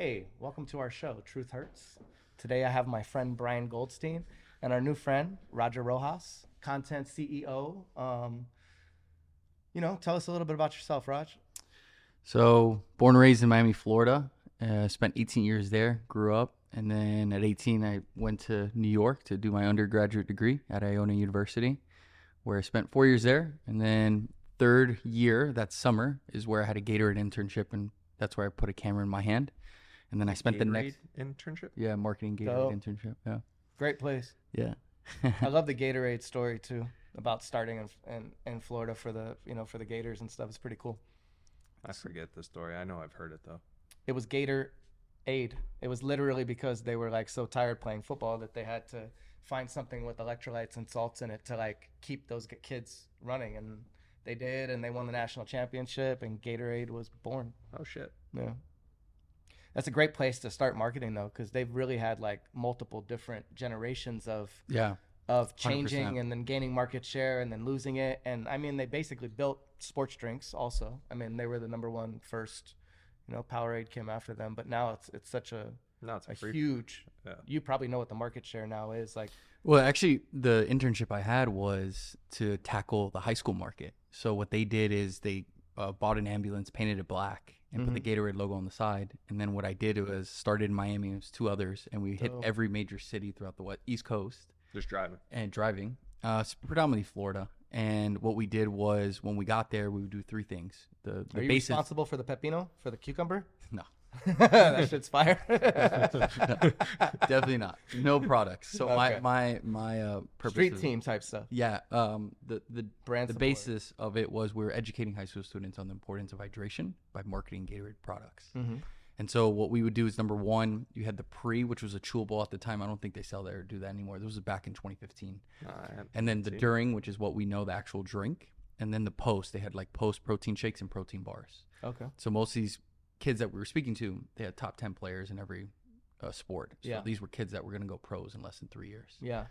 Hey, welcome to our show, Truth Hurts. Today I have my friend Brian Goldstein and our new friend Roger Rojas, content CEO. Um, you know, tell us a little bit about yourself, Raj. So, born and raised in Miami, Florida. Uh, spent 18 years there, grew up, and then at 18, I went to New York to do my undergraduate degree at Iona University, where I spent four years there. And then, third year, that summer, is where I had a Gatorade internship, and that's where I put a camera in my hand. And then I spent the next, internship. yeah, marketing Gatorade Dope. internship. Yeah. Great place. Yeah. I love the Gatorade story too about starting in, in in Florida for the you know for the Gators and stuff. It's pretty cool. I forget the story. I know I've heard it though. It was Gator Aid. It was literally because they were like so tired playing football that they had to find something with electrolytes and salts in it to like keep those kids running, and they did, and they won the national championship, and Gatorade was born. Oh shit. Yeah. That's a great place to start marketing though, because they've really had like multiple different generations of Yeah. of changing 100%. and then gaining market share and then losing it. And I mean, they basically built sports drinks also. I mean, they were the number one first. You know, Powerade came after them, but now it's it's such a, No, it's a a huge. Yeah. You probably know what the market share now is. Like, Well, actually, the internship I had was to tackle the high school market. So what they did is they uh, bought an ambulance, painted it black, and put the Gatorade logo on the side. And then what I did was started in Miami. It was two others, and we hit Dope. every major city throughout the west, East Coast Just driving. and driving, uh, predominantly Florida. And what we did was when we got there, we would do three things. The the are you basis. responsible for the pepino for the cucumber? No, that shit's fire. definitely not. No products. So Okay. my my my uh, purpose. Street of- team type stuff. Yeah. Um. The the Brand the support. basis of it was we were educating high school students on the importance of hydration by marketing Gatorade products. Mhm. And so what we would do is number one, you had the pre, which was a chewable at the time. I don't think they sell that or do that anymore. This was back in 2015. Nah, And then the seen during, which is what we know the actual drink, and then the post. They had like post protein shakes and protein bars. Okay. So most of these kids that we were speaking to, they had top 10 players in every uh, sport. So Yeah. these were kids that were going to go pros in less than three years. Yeah.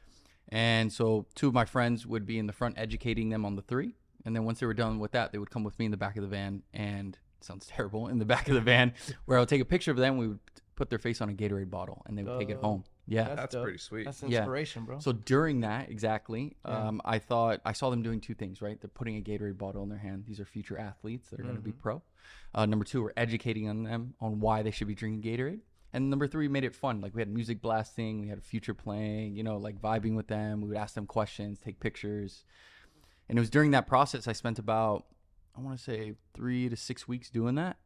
And so two of my friends would be in the front educating them on the three. And then once they were done with that, they would come with me in the back of the van and sounds terrible in the back of the van where I would take a picture of them. We would put their face on a Gatorade bottle and they would take it home. Yeah. That's dope. pretty sweet. That's Yeah. inspiration, bro. So during that, exactly, Yeah. um, I thought I saw them doing two things, right? They're putting a Gatorade bottle in their hand. These are future athletes that are going to be Mm-hmm. pro. Uh, number two, we're educating on them on why they should be drinking Gatorade. And number three, we made it fun. Like we had music blasting, we had a future playing, you know, like vibing with them. We would ask them questions, take pictures. And it was during that process I spent about, I want to say, three to six weeks doing that.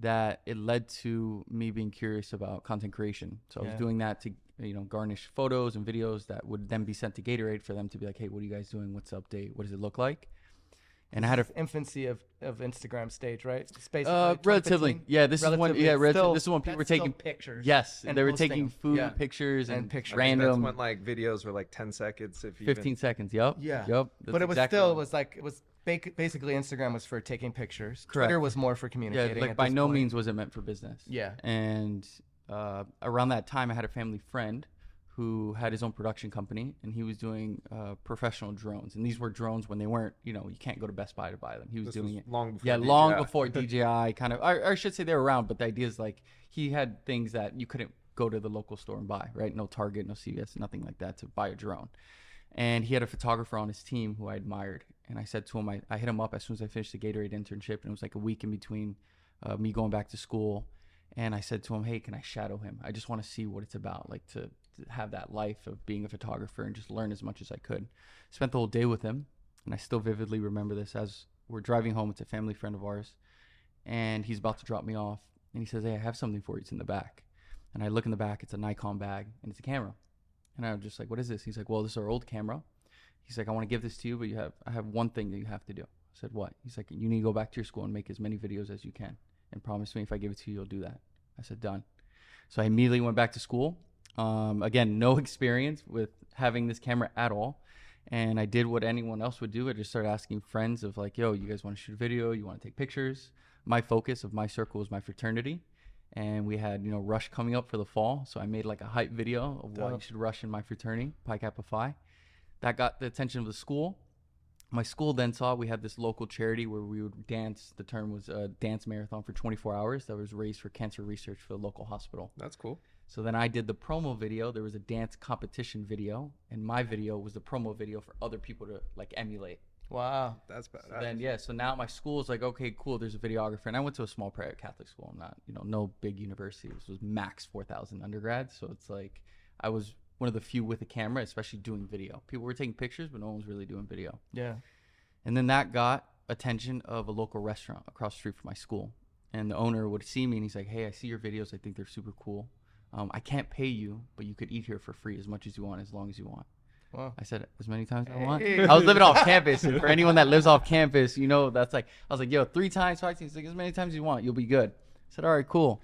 That it led to me being curious about content creation. So I was doing that to, you know, garnish photos and videos that would then be sent to Gatorade for them to be like, hey, what are you guys doing? What's the update? What does it look like? And I had a infancy of, of Instagram stage, right? It's basically uh, relatively, yeah. This is when, Relatively, yeah, it's relative, still- this is when people were taking pictures. Yes, and they were taking food Yeah. pictures And and, pictures. I think random That's when like videos were like 10 seconds. If you 15 seconds. Yep. Yeah. Yep. but it was exactly still what- it was like it was ba- basically Instagram was for taking pictures. Correct. Twitter was more for communicating. yeah, communicating. like by no point. means was it meant for business. Yeah. And uh, around that time, I had a family friend who had his own production company, and he was doing uh, professional drones. And these were drones when they weren't, you know, you can't go to Best Buy to buy them. He was This doing was it. long before yeah, long DJI. before DJI kind of, or, or I should say they were around, but the idea is like he had things that you couldn't go to the local store and buy, right? No Target, no CVS, nothing like that to buy a drone. And he had a photographer on his team who I admired. And I said to him, I, I hit him up as soon as I finished the Gatorade internship, and it was like a week in between uh, me going back to school. And I said to him, Hey, can I shadow him? I just want to see what it's about, like to, to have that life of being a photographer and just learn as much as I could. Spent the whole day with him, and I still vividly remember this as we're driving home. It's a family friend of ours, and he's about to drop me off. And he says, Hey, I have something for you. It's in the back. And I look in the back, it's a Nikon bag, and it's a camera. And I'm just like, What is this? He's like, Well, this is our old camera. He's like, I want to give this to you, but you have I have one thing that you have to do. I said, What? He's like, You need to go back to your school and make as many videos as you can. And promise me if I give it to you, you'll do that. I said, Done. So I immediately went back to school. Um, again, no experience with having this camera at all. And I did what anyone else would do. I just started asking friends of like, yo, you guys want to shoot a video? You want to take pictures? My focus of my circle was my fraternity. And we had, you know, Rush coming up for the fall. So I made like a hype video of why you should rush in my fraternity, Pi Kappa Phi. That got the attention of the school. my school then saw we had this local charity where we would dance. The term was a dance marathon for 24 hours that was raised for cancer research for the local hospital. That's cool. So then I did the promo video. There was a dance competition video, and my video was the promo video for other people to like emulate. Wow. That's bad. So then yeah, so now my school is like, okay, cool. There's a videographer, and I went to a small private Catholic school, I'm not you know, no big university. This was max four thousand undergrads, so it's like I was one of the few with a camera, especially doing video. People were taking pictures, but no one was really doing video. Yeah. And then that got attention of a local restaurant across the street from my school. And the owner would see me and he's like, Hey, I see your videos. I think they're super cool. Um, I can't pay you, but you could eat here for free as much as you want, as long as you want. Wow. I said as many times as I want. I was living off campus. And for anyone that lives off campus, you know that's like I was like, yo, three times, five times, like as many times as you want, you'll be good. I said, all right, cool.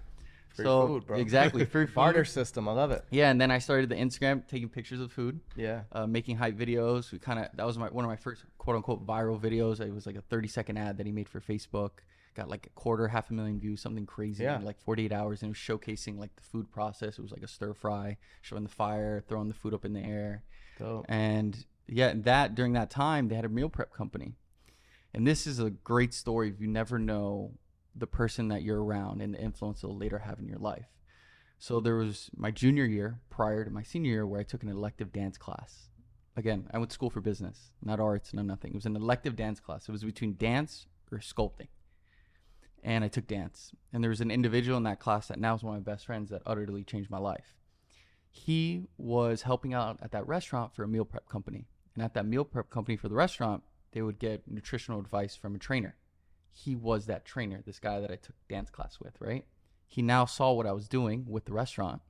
Free so food, bro. exactly free food. Barter system. I love it. Yeah, and then I started the Instagram, taking pictures of food Yeah. uh, making hype videos. We kind of that was my one of my first quote unquote viral videos. It was like a 30 second ad that he made for Facebook. Got like a quarter, half a million views, something crazy Yeah. in like 48 hours, and it was showcasing like the food process. It was like a stir fry, showing the fire, throwing the food up in the air, Dope. and yeah, that during that time they had a meal prep company, and this is a great story if you never know the person that you're around and the influence they'll later have in your life. So there was my junior year prior to my senior year where I took an elective dance class. Again, I went to school for business, not arts, no nothing. It was an elective dance class. It was between dance or sculpting. And I took dance. And there was an individual in that class that now is one of my best friends that utterly changed my life. He was helping out at that restaurant for a meal prep company. And at that meal prep company for the restaurant, they would get nutritional advice from a trainer. He was that trainer, this guy that I took dance class with, right? He now saw what I was doing with the restaurant.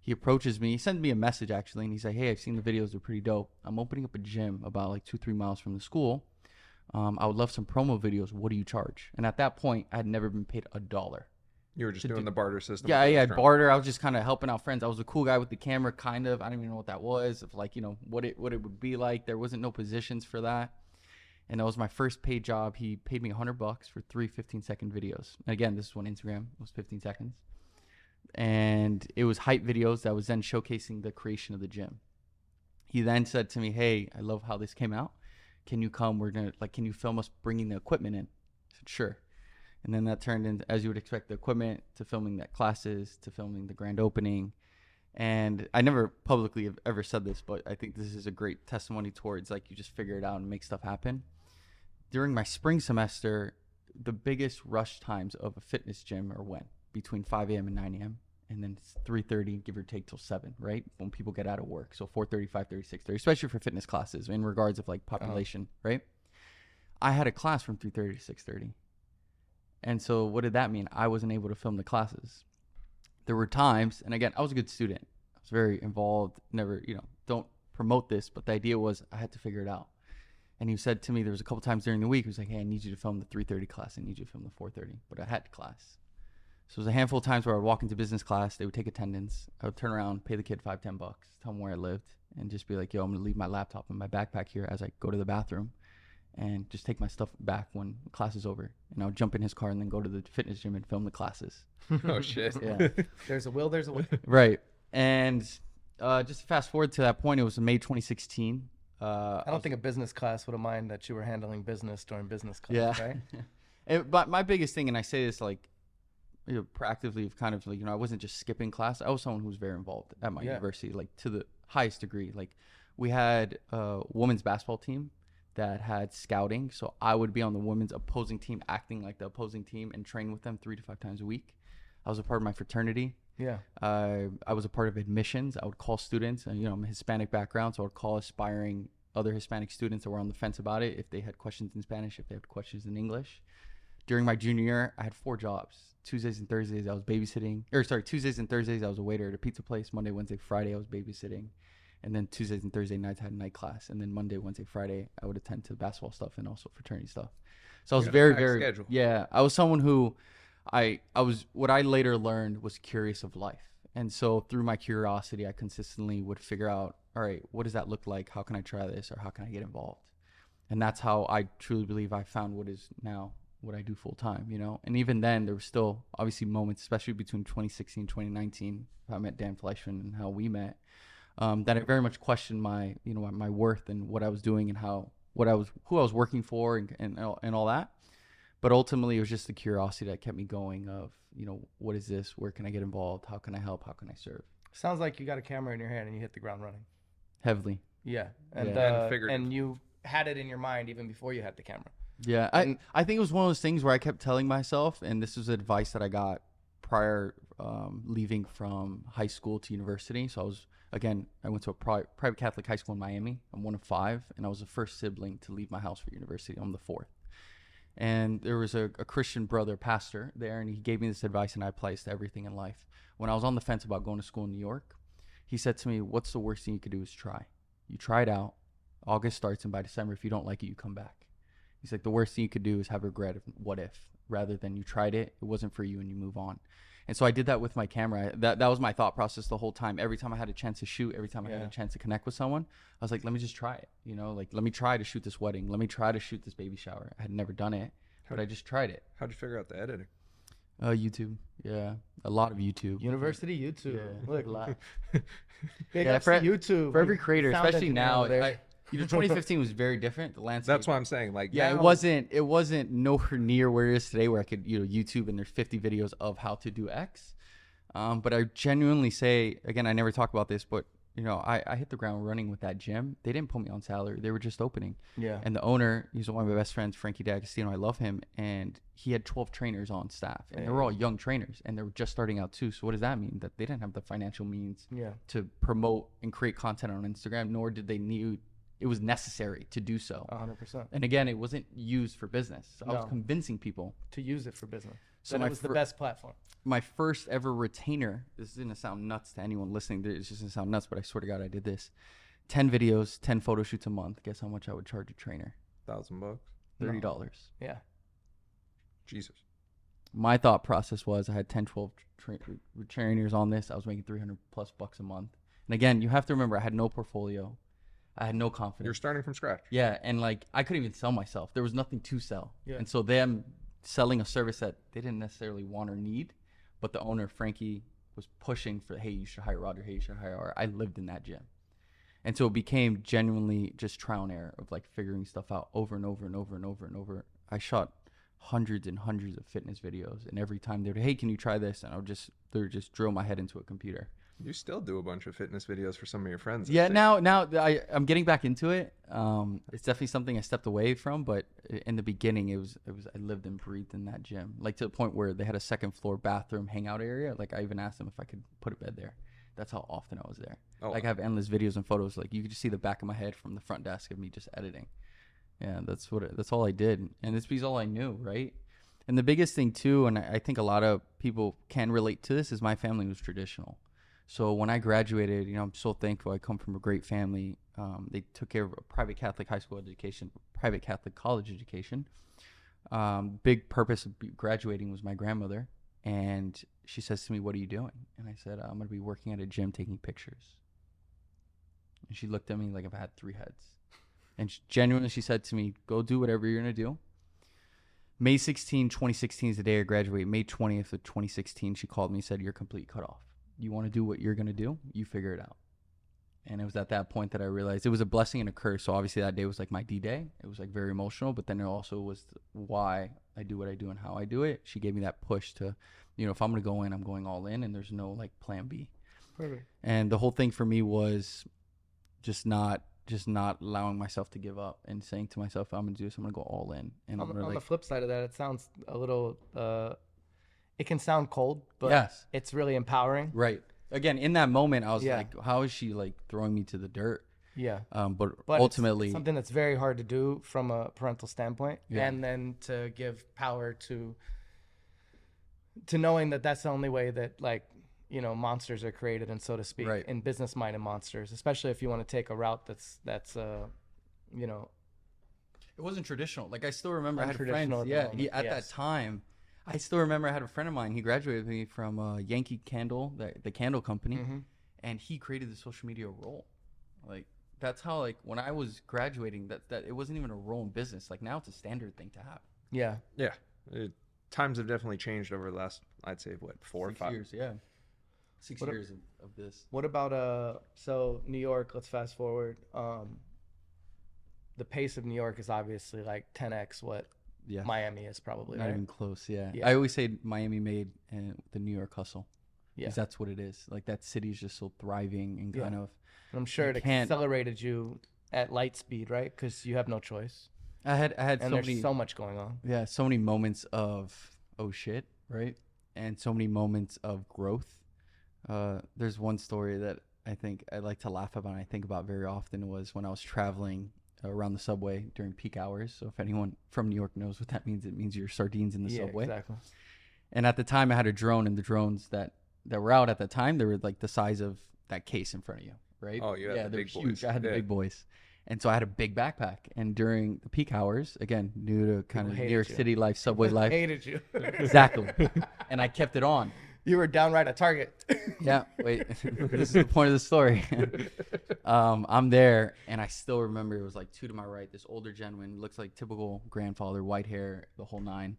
He approaches me, he sends me a message actually, and he's like, Hey, I've seen the videos, they're pretty dope. I'm opening up a gym about like two, three miles from the school. Um, I would love some promo videos. What do you charge? And at that point, I had never been paid a dollar. You were just doing do- the barter system. Yeah, yeah, barter. I was just kind of helping out friends. I was a cool guy with the camera, kind of. I don't even know what that was. Of like, you know, what it what it would be like. There wasn't no positions for that, and that was my first paid job. He paid me hundred bucks for three 15 second videos. And again, this is when Instagram was 15 seconds, and it was hype videos that was then showcasing the creation of the gym. He then said to me, "Hey, I love how this came out. Can you come? We're gonna like, can you film us bringing the equipment in?" I said, "Sure." And then that turned into as you would expect the equipment to filming that classes to filming the grand opening. And i never publicly have ever said this but i think this is a great testimony towards like you just figure it out and make stuff happen. During my spring semester the biggest rush times of a fitness gym are when? Between 5 a.m and 9 a.m and then it's 3.30 give or take till 7 right? When people get out of work. So 4.30 5.30 6.30 especially for fitness classes in regards of like population oh. right? I had a class from 3.30 to 6.30 and so what did that mean? I wasn't able to film the classes. There were times, and again, I was a good student. I was very involved, never, you know, don't promote this, but the idea was I had to figure it out. And he said to me, there was a couple times during the week, he was like, Hey, I need you to film the 3:30 class. I need you to film the 4:30. But I had class. So was a handful of times where I would walk into business class, they would take attendance. I would turn around, pay the kid five, ten bucks, tell him where I lived, and just be like, yo, I'm gonna leave my laptop and my backpack here as I go to the bathroom and just take my stuff back when class is over. And I would jump in his car and then go to the fitness gym and film the classes. oh shit. Yeah. There's a will. There's a way. right. And uh, just fast forward to that point, it was May 2016. Uh, I don't think a business class would have mind that you were handling business during business class, Yeah. right? And, but my biggest thing, and I say this like, you know, proactively, of kind of like, you know, I wasn't just skipping class. I was someone who was very involved at my Yeah. university, like to the highest degree. Like, we had a women's basketball team that had scouting. So I would be on the women's opposing team, acting like the opposing team and train with them three to five times a week. I was a part of my fraternity. Yeah. Uh, I was a part of admissions. I would call students, and you know, I'm a Hispanic background, so I would call aspiring other Hispanic students that were on the fence about it if they had questions in Spanish, if they had questions in English. During my junior year, I had four jobs. Tuesdays and Thursdays, I was babysitting. Or sorry, Tuesdays and Thursdays, I was a waiter at a pizza place. Monday, Wednesday, Friday, I was babysitting. And then Tuesdays and Thursday nights, I had night class. And then Monday, Wednesday, Friday, I would attend to basketball stuff and also fraternity stuff. So I was very, very, schedule. yeah. I was someone who, I, I was what I later learned was curious of life. And so through my curiosity, I consistently would figure out, all right, what does that look like? How can I try this, or how can I get involved? And that's how I truly believe I found what is now what I do full time. You know, and even then, there were still obviously moments, especially between 2016 and 2019, I met Dan Fleyshman and how we met, um, that I very much questioned my, you know, my worth and what I was doing and how what I was, who I was working for, and and all- and all that. But ultimately, it was just the curiosity that kept me going. Of you know, what is this? Where can I get involved? How can I help? How can I serve? Sounds like you got a camera in your hand and you hit the ground running. Heavily. Yeah, and Yeah. And uh, and, you had it in your mind even before you had the camera. Yeah, I I think it was one of those things where I kept telling myself, and this was advice that I got prior um, leaving from high school to university. So I was again, I went to a pri- private Catholic high school in Miami. I'm one of five, and I was the first sibling to leave my house for university. I'm the fourth. And there was a, a Christian brother pastor there, and he gave me this advice, and I applied to everything in life. When I was on the fence about going to school in New York, he said to me, "What's the worst thing you could do is try. You try it out. August starts, and by December, if you don't like it, you come back." He's like, the worst thing you could do is have regret of what if, rather than you tried it, it wasn't for you, and you move on. And so I did that with my camera. That that was my thought process the whole time. Every time I had a chance to shoot, every time I had a chance to connect with someone, I was like, let me just try it. You know, like let me try to shoot this wedding. Let me try to shoot this baby shower. I had never done it, but I just tried it. How'd you figure out the editing? Uh, YouTube, yeah, a lot of YouTube. University YouTube. Yeah. Look, A lot. big Yeah, for- YouTube. For every creator, especially now, over there. I, you know, 2015 was very different. The landscape. That's what I'm saying. Like, yeah, it wasn't it wasn't nowhere near where it is today where I could, you know, YouTube and there's 50 videos of how to do X. Um, but I genuinely say, again, I never talk about this, but you know, I, I hit the ground running with that gym. They didn't put me on salary. They were just opening. yeah. And the owner, he's one of my best friends, Frankie D'Agostino. I love him. And he had 12 trainers on staff. And they were all young trainers. And they were just starting out too. So what does that mean? That they didn't have the financial means Yeah. to promote and create content on Instagram, nor did they need it was necessary to do so. hundred percent. And again, it wasn't used for business. So I was No. convincing people. To use it for business. So So my it was the fir- best platform. My first ever retainer. This is gonna sound nuts to anyone listening. It's just gonna sound nuts, but I swear to God, I did this. Ten videos, ten photo shoots a month. Guess how much I would charge a trainer? thousand bucks. Thirty dollars. Yeah. Jesus. My thought process was I had 10, 12 tra- trainers on this. I was making 300 plus bucks a month. And again, you have to remember, I had no portfolio. I had no confidence. You're starting from scratch. Yeah, and like I couldn't even sell myself. There was nothing to sell. Yeah. And so them selling a service that they didn't necessarily want or need, but the owner Frankie was pushing for, hey, you should hire Roger. Hey, you should hire I lived in that gym, and so it became genuinely just trial and error of like figuring stuff out over and over and over and over and over. I shot hundreds and hundreds of fitness videos, and every time they would, hey, can you try this? And I would just they would just drill my head into a computer. You still do a bunch of fitness videos for some of your friends. I Yeah, think. now now I I'm getting back into it. Um, it's definitely something I stepped away from, but i- in the beginning, it was it was I lived and breathed in that gym, like to the point where they had a second floor bathroom hangout area. Like I even asked them if I could put a bed there. That's how often I was there. Oh, like I have endless videos and photos. Like you could just see the back of my head from the front desk of me just editing. Yeah, that's what it, that's all I did, and it's because all I knew, right? And the biggest thing too, and I I think a lot of people can relate to this, is my family was traditional. So when I graduated, you know, I'm so thankful. I come from a great family. Um, they took care of a private Catholic high school education, private Catholic college education. Um, big purpose of graduating was my grandmother, and she says to me, "What are you doing?" And I said, "I'm going to be working at a gym taking pictures." And she looked at me like if I had three heads, and she, genuinely, she said to me, "Go do whatever you're going to do." May 16, 2016 is the day I graduate. May 20th of 2016, she called me and said, You're complete cut off. You want to do what you're going to do? You figure it out. And it was at that point that I realized it was a blessing and a curse. So obviously that day was like my D day. It was like very emotional, but then it also was why I do what I do and how I do it. She gave me that push to, you know, if I'm going to go in, I'm going all in and there's no like plan B. Perfect. And the whole thing for me was just not just not allowing myself to give up and saying to myself, I'm gonna do this, I'm gonna go all in. And On, gonna on like the flip side of that, it sounds a little. Uh, it can sound cold, but Yes. it's really empowering. Right. Again, in that moment, I was Yeah. like, "How is she like throwing me to the dirt?" Yeah. Um, but, But ultimately, something that's very hard to do from a parental standpoint, Yeah. and then to give power to to knowing that that's the only way that like you know monsters are created and so to speak Right. in business minded monsters especially if you want to take a route that's that's uh you know it wasn't traditional. Like I still remember, I had friends. Untraditional at the Yeah, he, at yes. that time, I still remember I had a friend of mine. He graduated with me from uh, Yankee Candle, the, the candle company, Mhm. and he created the social media role. Like that's how like when I was graduating, that that it wasn't even a role in business. Like now it's a standard thing to have. yeah Yeah. It, times have definitely changed over the last, I'd say, what, four or five? years, yeah. Six What years of, of this. what about uh so new york let's fast forward um the pace of New York is obviously like 10x what Yeah. Miami is probably, Not right? even close. Yeah. Yeah. I always say Miami made uh, the New York hustle. Yeah. Because that's what it is. Like that city is just so thriving and Yeah. kind of. And I'm sure it can't- accelerated you at light speed, right? Because you have no choice, I had I had and so there's many so much going on. yeah so many moments of oh shit right and so many moments of growth. Uh, there's one story that I think I like to laugh about. and I think about very often was when I was traveling Uh, around the subway during peak hours. So if anyone from New York knows what that means, it means you're sardines in the yeah, subway. exactly. And at the time, I had a drone, and the drones that that were out at the time, they were like the size of that case in front of you, right? Oh, yeah, the they're huge. boys. I had the big boys, and so I had a big backpack. And during the peak hours, again, new to kind People of New York you. City life, subway life, hated you. exactly. and I kept it on. You were downright a target. Yeah, wait, this is the point of the story. um, I'm there, and I still remember it was like two to my right. This older gentleman looks like typical grandfather, white hair, the whole nine.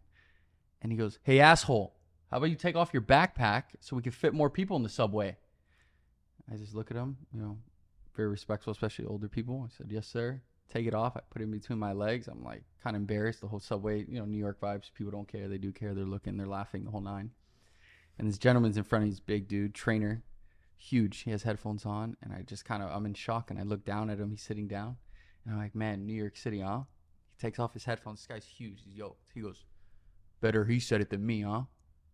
And he goes, "Hey, asshole, how about you take off your backpack so we can fit more people in the subway?" I just look at him, you know, very respectful, especially older people. I said, "Yes, sir." Take it off. I put it in between my legs. I'm like kind of embarrassed. The whole subway, you know, New York vibes. People don't care. They do care. They're looking. They're laughing. The whole nine. And this gentleman's in front of me, this big dude, trainer, huge. He has headphones on, and I just kind of, I'm in shock, and I look down at him. He's sitting down, and I'm like, man, New York City, huh? He takes off his headphones. This guy's huge. He's yoked. He goes, better he said it than me, huh?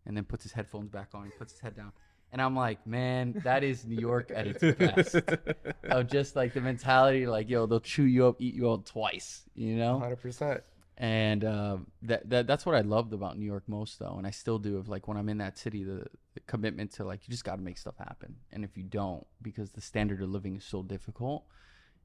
And then puts his headphones back on. He puts his head down, and I'm like, man, that is New York at its best. of just like the mentality, like, yo, they'll chew you up, eat you up twice, you know? 100%. And uh, that, that that's what I loved about New York most though, and I still do. Of like when I'm in that city, the, the commitment to like you just got to make stuff happen, and if you don't, because the standard of living is so difficult,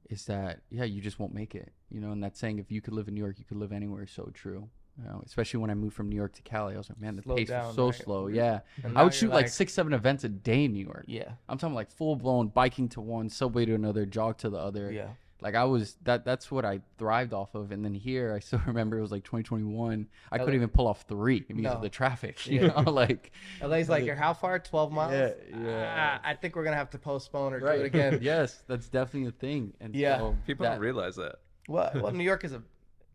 is that yeah, you just won't make it. You know, and that saying, if you could live in New York, you could live anywhere, is so true. You know, especially when I moved from New York to Cali, I was like, man, the Slow pace down, was so right? slow. Yeah, And I would shoot like, six, seven events a day in New York. Yeah. I'm talking like full blown biking to one, subway to another, jog to the other Yeah. Like I was that that's what I thrived off of. And then here I still remember it was like 2021. I couldn't even pull off three because No. of the traffic. You know, like LA's like, you're how far? 12 miles? Yeah, yeah. Ah, I think we're going to have to postpone or do it again. yes, that's definitely a thing. And Yeah. so People that- don't realize that. Well, well, New York is a,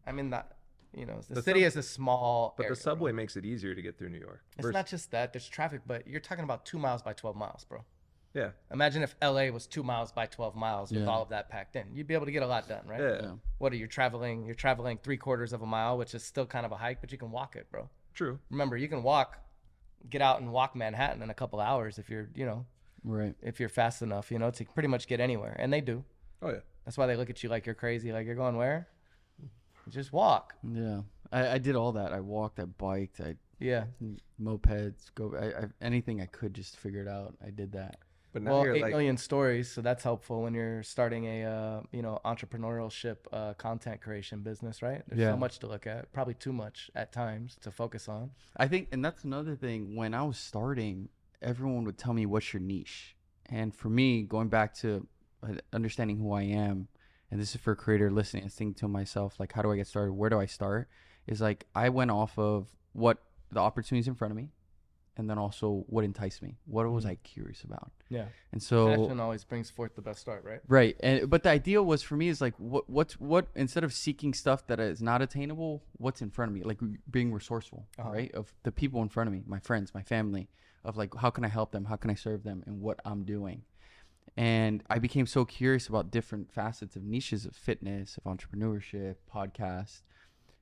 I mean, that, you know, the, The city sub- is a small. But area, the subway Bro. makes it easier to get through New York. It's Vers- not just that. There's traffic, but you're talking about two miles by 12 miles, bro. Yeah. Imagine if LA was two miles by 12 miles with Yeah. all of that packed in. You'd be able to get a lot done, right? Yeah. Yeah. What are you traveling? You're traveling three quarters of a mile, which is still kind of a hike, but you can walk it, bro. True. Remember, you can walk, get out and walk Manhattan in a couple hours if you're, you know, Right. if you're fast enough, you know, to pretty much get anywhere. And they do. Oh yeah. That's why they look at you like you're crazy. Like you're going where? Just walk. Yeah. I, I did all that. I walked. I biked. I Yeah. mopeds. Go. I, I anything I could just to figure it out. I did that. But now Well, you're eight like million stories, so that's helpful when you're starting a uh, you know entrepreneurship uh, content creation business, right? There's Yeah. so much to look at, probably too much at times to focus on. I think, and that's another thing. When I was starting, everyone would tell me, "What's your niche?" And for me, going back to uh, understanding who I am, and this is for a creator listening and thinking to myself, like, how do I get started? Where do I start? Is like I went off of what the opportunities in front of me, and then also what enticed me. What was I curious about? Yeah, And so passion always brings forth the best start, right? Right, and but the idea was for me is like what what's what instead of seeking stuff that is not attainable, what's in front of me, like being resourceful, Uh-huh. right? Of the people in front of me, my friends, my family, of like how can I help them, how can I serve them, and what I'm doing. And I became so curious about different facets of niches of fitness, of entrepreneurship, podcast.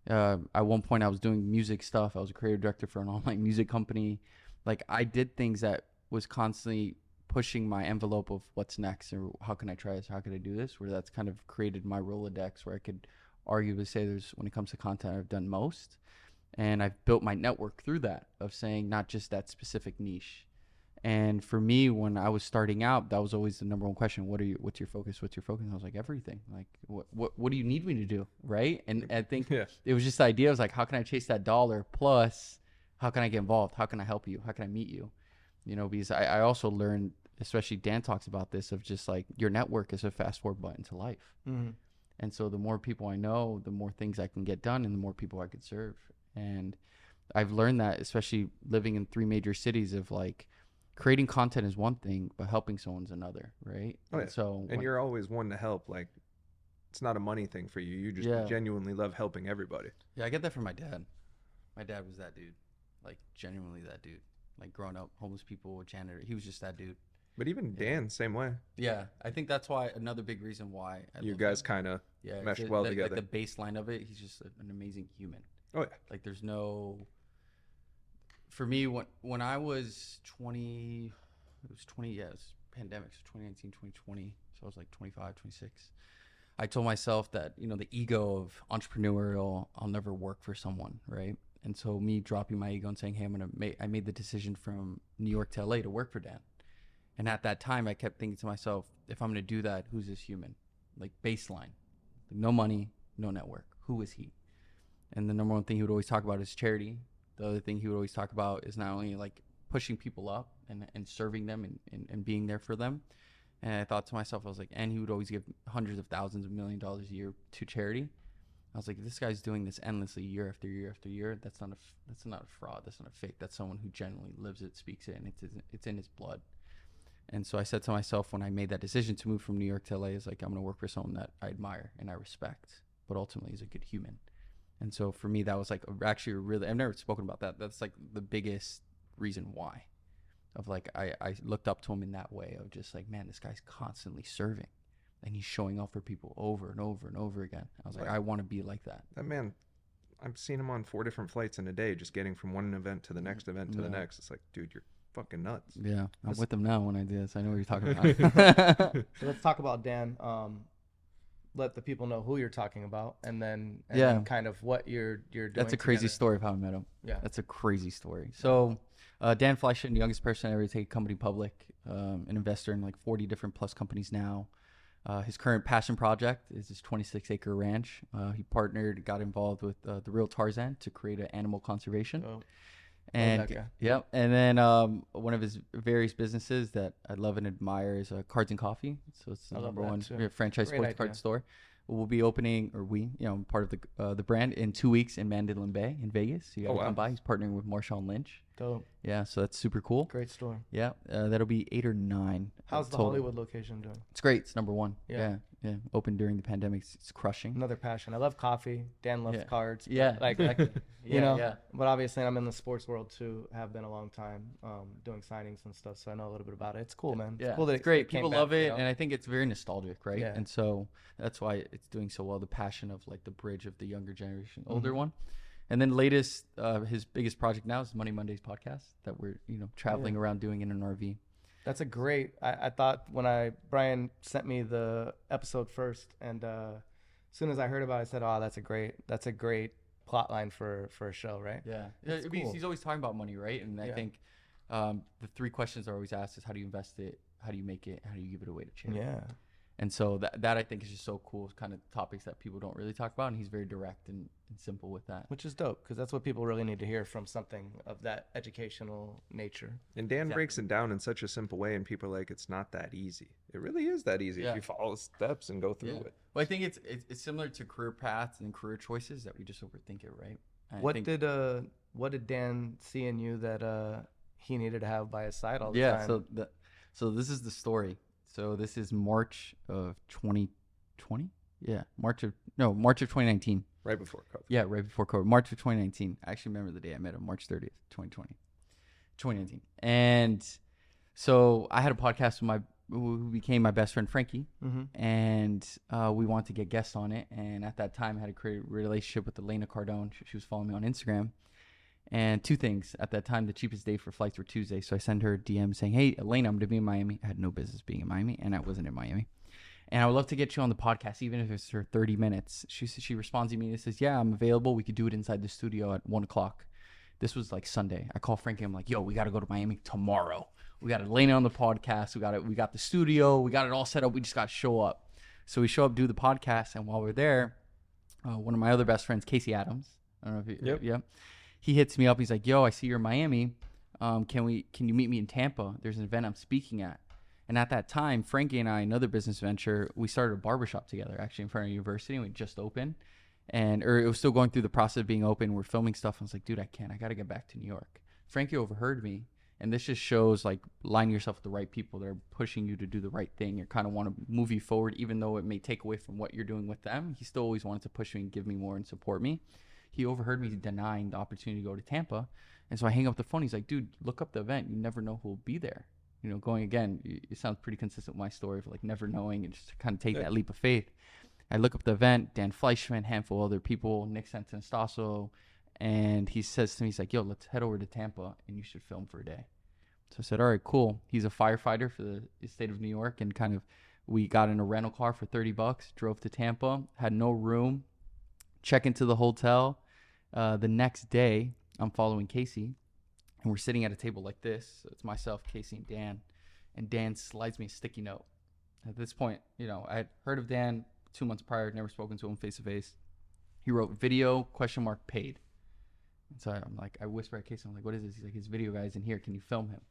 Uh, at one point, I was doing music stuff. I was a creative director for an online music company. Like I did things that was constantly pushing my envelope of what's next or how can I try this, how can I do this, where that's kind of created my Rolodex where I could arguably say there's when it comes to content I've done most. And I've built my network through that of saying not just that specific niche. And for me, when I was starting out, that was always the number one question. What are you what's your focus? What's your focus? And I was like, everything. Like what what what do you need me to do? Right. And I think Yeah. it was just the idea. I was like, how can I chase that dollar? Plus, how can I get involved? How can I help you? How can I meet you? You know, because I, I also learned, especially Dan talks about this, of just like your network is a fast forward button to life. Mm-hmm. And so the more people I know, the more things I can get done and the more people I could serve. And I've learned that, especially living in three major cities, of like creating content is one thing, but helping someone's another, right? Oh, And so and when- you're always one to help. Like it's not a money thing for you. You just Yeah. genuinely love helping everybody. Yeah, I get that from my dad. My dad was that dude, like genuinely that dude. Like growing up, homeless people, janitor. He was just that dude. But even Yeah. Dan, same way. Yeah, I think that's why another big reason why I you guys kind of yeah meshed the- well the- together. Like the baseline of it, he's just an amazing human. Oh yeah. Like there's no. For me, when when I was 20, it was 20. Yeah, it was pandemic, so 2019, 2020. So I was like 25, 26. I told myself that you know the ego of entrepreneurial, I'll never work for someone, right? And so me dropping my ego and saying, "Hey, I'm gonna make," I made the decision from New York to LA to work for Dan. And at that time, I kept thinking to myself, if I'm gonna do that, who's this human? Like baseline, like no money, no network. Who is he? And the number one thing he would always talk about is charity. The other thing he would always talk about is not only like pushing people up and, and serving them and, and, and being there for them. And I thought to myself, I was like, and he would always give hundreds of thousands of million dollars a year to charity. I was like, this guy's doing this endlessly year after year after year, that's not a that's not a fraud. That's not a fake. That's someone who genuinely lives it, speaks it, and it's it's in his blood. And so I said to myself when I made that decision to move from New York to LA, is like I'm gonna work for someone that I admire and I respect, but ultimately is a good human. And so for me, that was like actually really I've never spoken about that. That's like the biggest reason why, of like I I looked up to him in that way of just like man, this guy's constantly serving, and he's showing up for people over and over and over again. I was like, Right. I want to be like that. That man, I've seen him on four different flights in a day, just getting from one event to the next event to the next. It's like, dude, you're fucking nuts. Yeah, I'm That's- with him now when I do this. I know what you're talking about. So let's talk about Dan. Um, let the people know who you're talking about, and then and Yeah. then kind of what you're you're doing. That's a crazy together. story of how I met him. Yeah. That's a crazy story. So, uh, Dan Fleyshman, the youngest person I ever to take a company public, um, an investor in like 40 different plus companies now. Uh, his current passion project is his 26 acre ranch. Uh, he partnered, got involved with uh, the Real Tarzann to create an animal conservation. Oh, and yep, and then um, one of his various businesses that I love and admire is uh, Cards and Coffee. So it's the I number one too. franchise Great sports idea. card store. We'll be opening, or we, you know, part of the uh, the brand in two weeks in Mandalay Bay in Vegas. So you got to Oh, wow. come by. He's partnering with Marshawn Lynch. Dope. Yeah, so that's super cool. Great store. Yeah, uh, that'll be eight or nine. How's the. Hollywood location doing? It's great. It's number one. Yeah. Yeah, yeah. Open during the pandemic. It's, crushing. Another passion. I love coffee. Dan loves Yeah. cards. Yeah. Like, like you Yeah, know. yeah. But obviously, I'm in the sports world too. Have been a long time, um, doing signings and stuff. So I know a little bit about it. It's cool, man. Yeah, it's, cool that it's great. People back, love you it, know? and I think it's very nostalgic, right? Yeah. And so that's why it's doing so well. The passion of like the bridge of the younger generation, older Mm-hmm. one, and then latest, uh, his biggest project now is Money Mondays podcast that we're you know traveling around doing in an RV. That's a great. I, I thought when I Brian sent me the episode first, and uh, as soon as I heard about it, I said, "Oh, that's a great. That's a great plot line for for a show, right?" Yeah, That's I mean, cool. he's always talking about money, right? And I Yeah. think um, the three questions are always asked is how do you invest it, how do you make it, how do you give it away to charity? Yeah. And so that that I think is just so cool, kind of topics that people don't really talk about, and he's very direct and, and simple with that. Which is dope because that's what people really need to hear from something of that educational nature. And Dan Exactly. breaks it down in such a simple way, and people are like, it's not that easy. It really is that easy Yeah. if you follow the steps and go through Yeah. it. Well, I think it's, it's it's similar to career paths and career choices that we just overthink it, right? And what think- did uh what did Dan see in you that uh he needed to have by his side all the yeah? time? So the so this is the story. So this is March of 2020. Yeah, March of no March of 2019. Right before COVID. Yeah, right before COVID. March of 2019. I actually remember the day I met him, March 30th, 2020. 2019. And so I had a podcast with my who became my best friend Frankie, hmm and uh, we wanted to get guests on it. And at that time, I had a great relationship with Elena Cardone. She, she was following me on Instagram. And two things at that time, the cheapest day for flights were Tuesday. So I sent her a DM saying, "Hey, Elena, I'm going to be in Miami. I had no business being in Miami, and I wasn't in Miami." And I would love to get you on the podcast, even if it's for 30 minutes. She she responds to me and says, "Yeah, I'm available. We could do it inside the studio at one o'clock." This was like Sunday. I call Frankie. I'm like, "Yo, we got to go to Miami tomorrow. We got Elena on the podcast. We got it. We got the studio. We got it all set up. We just got to show up." So we show up, do the podcast, and while we're there, uh, one of my other best friends, Casey Adams. I don't know if you. Yep. Yep. He hits me up. He's like, "Yo, I see you're in Miami. Um, can we? Can you meet me in Tampa? There's an event I'm speaking at." And at that time, Frankie and I, another business venture, we started a barbershop together actually in front of university. And we just opened. And or it was still going through the process of being open. We're filming stuff. I was like, dude, I can't. I got to get back to New York. Frankie overheard me And this just shows like line yourself with the right people that are pushing you to do the right thing or kind of want to move you forward, even though it may take away from what you're doing with them. He still always wanted to push me and give me more and support me. He overheard me denying the opportunity to go to Tampa. And so I hang up the phone. He's like, dude, look up the event. You never know who will be there. You know, going again, it sounds pretty consistent with my story of like never knowing and just to kind of take Yeah. that leap of faith. I look up the event, Dan Fleyshman, handful of other people, Nick Santonastasso, and he says to me, he's like, yo, let's head over to Tampa and you should film for a day. So I said, all right, cool. He's a firefighter for the state of New York and kind of we got in a rental car for 30 bucks, drove to Tampa, had no room, check into the hotel. Uh, the next day, I'm following Casey and we're sitting at a table like this. So it's myself, Casey, and Dan. And Dan slides me a sticky note. At this point, you know, I had heard of Dan two months prior, never spoken to him face to face. He wrote video question mark paid. And so I'm like, I whisper at Casey, I'm like, what is this? He's like, his video guy's in here. Can you film him?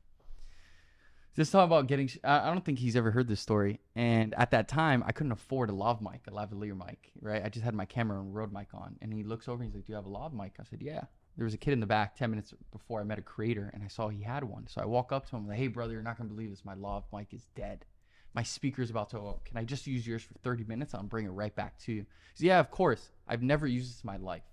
Just talk about getting. I don't think he's ever heard this story. And at that time, I couldn't afford a lav mic, a lavalier mic, right? I just had my camera and Rode mic on. And he looks over and he's like, "Do you have a lav mic?" I said, "Yeah." There was a kid in the back 10 minutes before I met a creator, and I saw he had one. So I walk up to him, like, "Hey, brother, you're not gonna believe this. My lav mic is dead. My speaker's about to. Oh, can I just use yours for 30 minutes? I'll bring it right back to you." Said, "Yeah, of course. I've never used this in my life."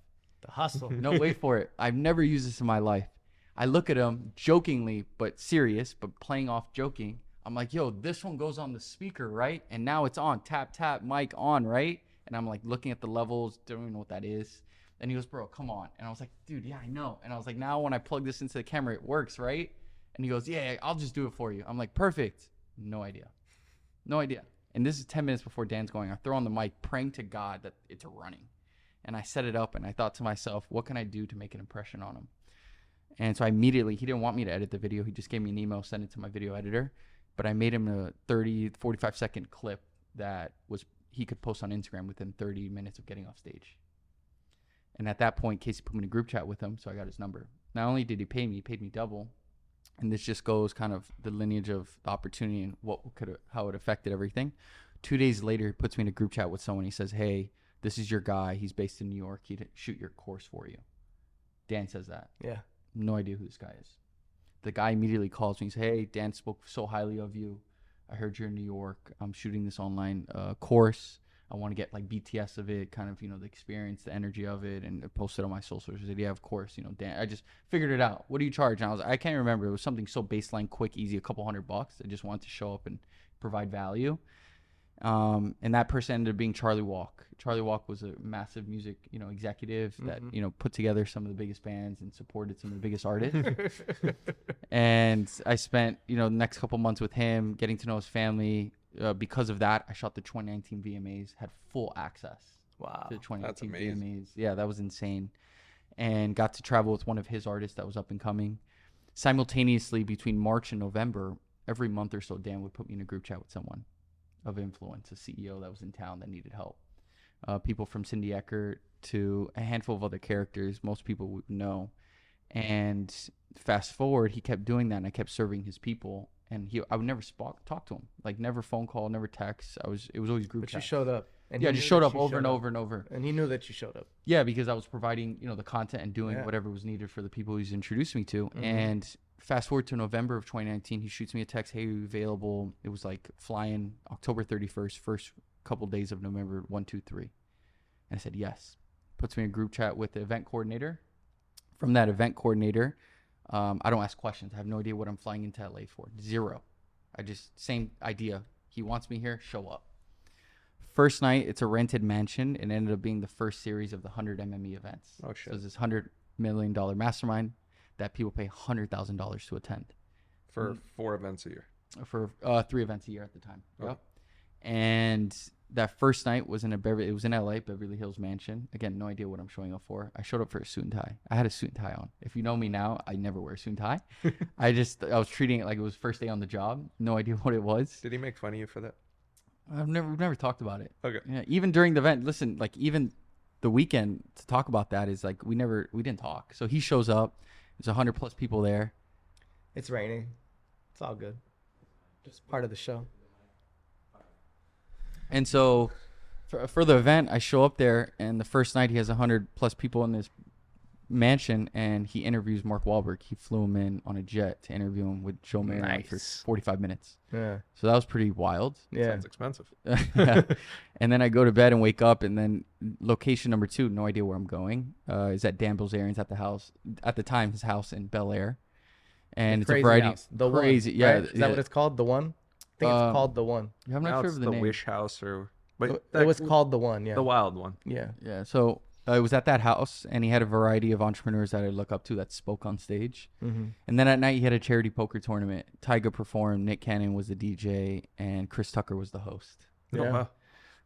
The hustle. No, wait for it. I've never used this in my life. I look at him jokingly, but serious, but playing off joking. I'm like, yo, this one goes on the speaker, right? And now it's on. Tap, tap, mic on, right? And I'm like looking at the levels, don't even know what that is. And he goes, bro, come on. And I was like, dude, yeah, I know. And I was like, now when I plug this into the camera, it works, right? And he goes, yeah, I'll just do it for you. I'm like, perfect. No idea. No idea. And this is 10 minutes before Dan's going. I throw on the mic, praying to God that it's running. And I set it up and I thought to myself, what can I do to make an impression on him? And so I immediately, he didn't want me to edit the video. He just gave me an email, sent it to my video editor. But I made him a 30, 45 second clip that was he could post on Instagram within 30 minutes of getting off stage. And at that point, Casey put me in a group chat with him, so I got his number. Not only did he pay me, he paid me double. And this just goes kind of the lineage of the opportunity and what could how it affected everything. Two days later, he puts me in a group chat with someone. He says, "Hey, this is your guy. He's based in New York. He'd shoot your course for you." Dan says that. Yeah. No idea who this guy is. The guy immediately calls me and says, Hey, Dan spoke so highly of you. I heard you're in New York. I'm shooting this online uh, course. I want to get like BTS of it, kind of, you know, the experience, the energy of it, and I posted on my socials. I said, Yeah, of course. You know, Dan, I just figured it out. What do you charge? And I was I can't remember. It was something so baseline, quick, easy, a couple hundred bucks. I just wanted to show up and provide value. Um, and that person ended up being Charlie Walk. Charlie Walk was a massive music, you know, executive that Mhm. you know put together some of the biggest bands and supported some of the biggest artists. and I spent you know the next couple months with him, getting to know his family. Uh, because of that, I shot the 2019 VMAs, had full access wow. to the 2019 amazing. VMAs. Yeah, that was insane. And got to travel with one of his artists that was up and coming. Simultaneously, between March and November, every month or so, Dan would put me in a group chat with someone of influence, a CEO that was in town that needed help. Uh, people from Cindy Eckert to a handful of other characters most people would know. And fast forward, he kept doing that, and I kept serving his people. And he, I would never spoke, talk to him, like never phone call, never text. I was, it was always group But you showed up. And yeah, just showed up over and up. over and over. And he knew that you showed up. Yeah, because I was providing, you know, the content and doing Yeah. whatever was needed for the people he's introduced me to. Mhm. And fast forward to November of 2019, he shoots me a text, "Hey, you available?" It was like flying October 31st, first couple days of November, one, two, three. And I said yes. Puts me in a group chat with the event coordinator. From that event coordinator, um, I don't ask questions. I have no idea what I'm flying into LA for. Zero. I just same idea. He wants me here. Show up. First night, it's a rented mansion. It ended up being the first series of the 100 MME events. Oh, So shit. it's this $100 million mastermind that people pay $100,000 to attend For four events a year. for uh, three events a year at the time. Okay. Yep. And that first night was in a Beverly. It was in LA, Beverly Hills mansion. Again, no idea what I'm showing up for. I showed up for a suit and tie. I had a suit and tie on. If you know me now, I never wear a suit and tie. I just I was treating it like it was first day on the job. No idea what it was. Did he make fun of you for that? I've never we've never talked about it. Okay. Yeah, even during the event, listen, like even the weekend to talk about that is like we never we didn't talk. So he shows up. There's a hundred plus people there. It's raining. It's all good. Just part of the show. And so for, for the event, I show up there, and the first night he has 100 plus people in this mansion and he interviews Mark Wahlberg. He flew him in on a jet to interview him with Joe Maron for 45 minutes. Yeah. So that was pretty wild. Yeah. Sounds expensive. Yeah. and then I go to bed and wake up, and then location number two, no idea where I'm going, uh, is at Dan Bilzerian's at the house at the time his house in Bel Air, and it's a Crazy variety. house. The crazy, one, yeah. right? Is yeah. that what it's called? The one? I think it's Um, called the one. Yeah, I'm now not sure it's of the, the name. Wish House or but it that- was called the one. Yeah. the Wild one. Yeah. Yeah, so uh, it was at that house, and he had a variety of entrepreneurs that I look up to that spoke on stage. Mm-hmm. And then at night, he had a charity poker tournament. Tyga performed, Nick Cannon was the DJ, and Chris Tucker was the host. Oh, Yeah. wow.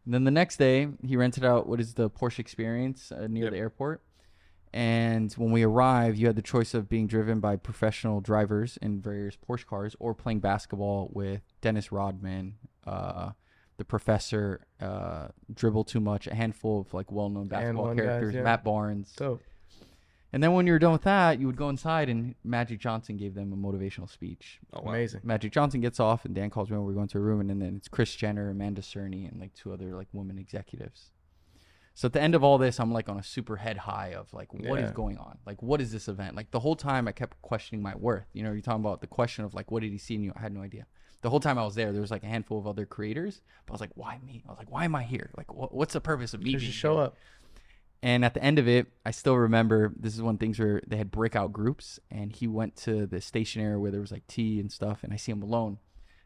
And then the next day, he rented out what is the Porsche Experience uh, near Yep. the airport. And when we arrived, you had the choice of being driven by professional drivers in various Porsche cars or playing basketball with Dennis Rodman, uh, the professor, uh, Dribble Too Much, a handful of like well known basketball well-known guys, characters, yeah. Matt Barnes. So And then when you were done with that, you would go inside and Magic Johnson gave them a motivational speech. Oh, wow. amazing. Magic Johnson gets off and Dan calls me over. We're going to a room and then it's Kris Jenner, Amanda Cerny, and like two other like women executives. So at the end of all this, I'm like on a super head high of like, what is Yeah. going on? Like, what is this event? Like the whole time I kept questioning my worth. You know, you're talking about the question of like, what did he see in you? I had no idea. The whole time I was there, there was like a handful of other creators, but I was like, why me? I was like, why am I here? Like, what, what's the purpose of me? Should show here? up. And at the end of it, I still remember this is one things where they had breakout groups, and he went to the station area where there was like tea and stuff, and I see him alone.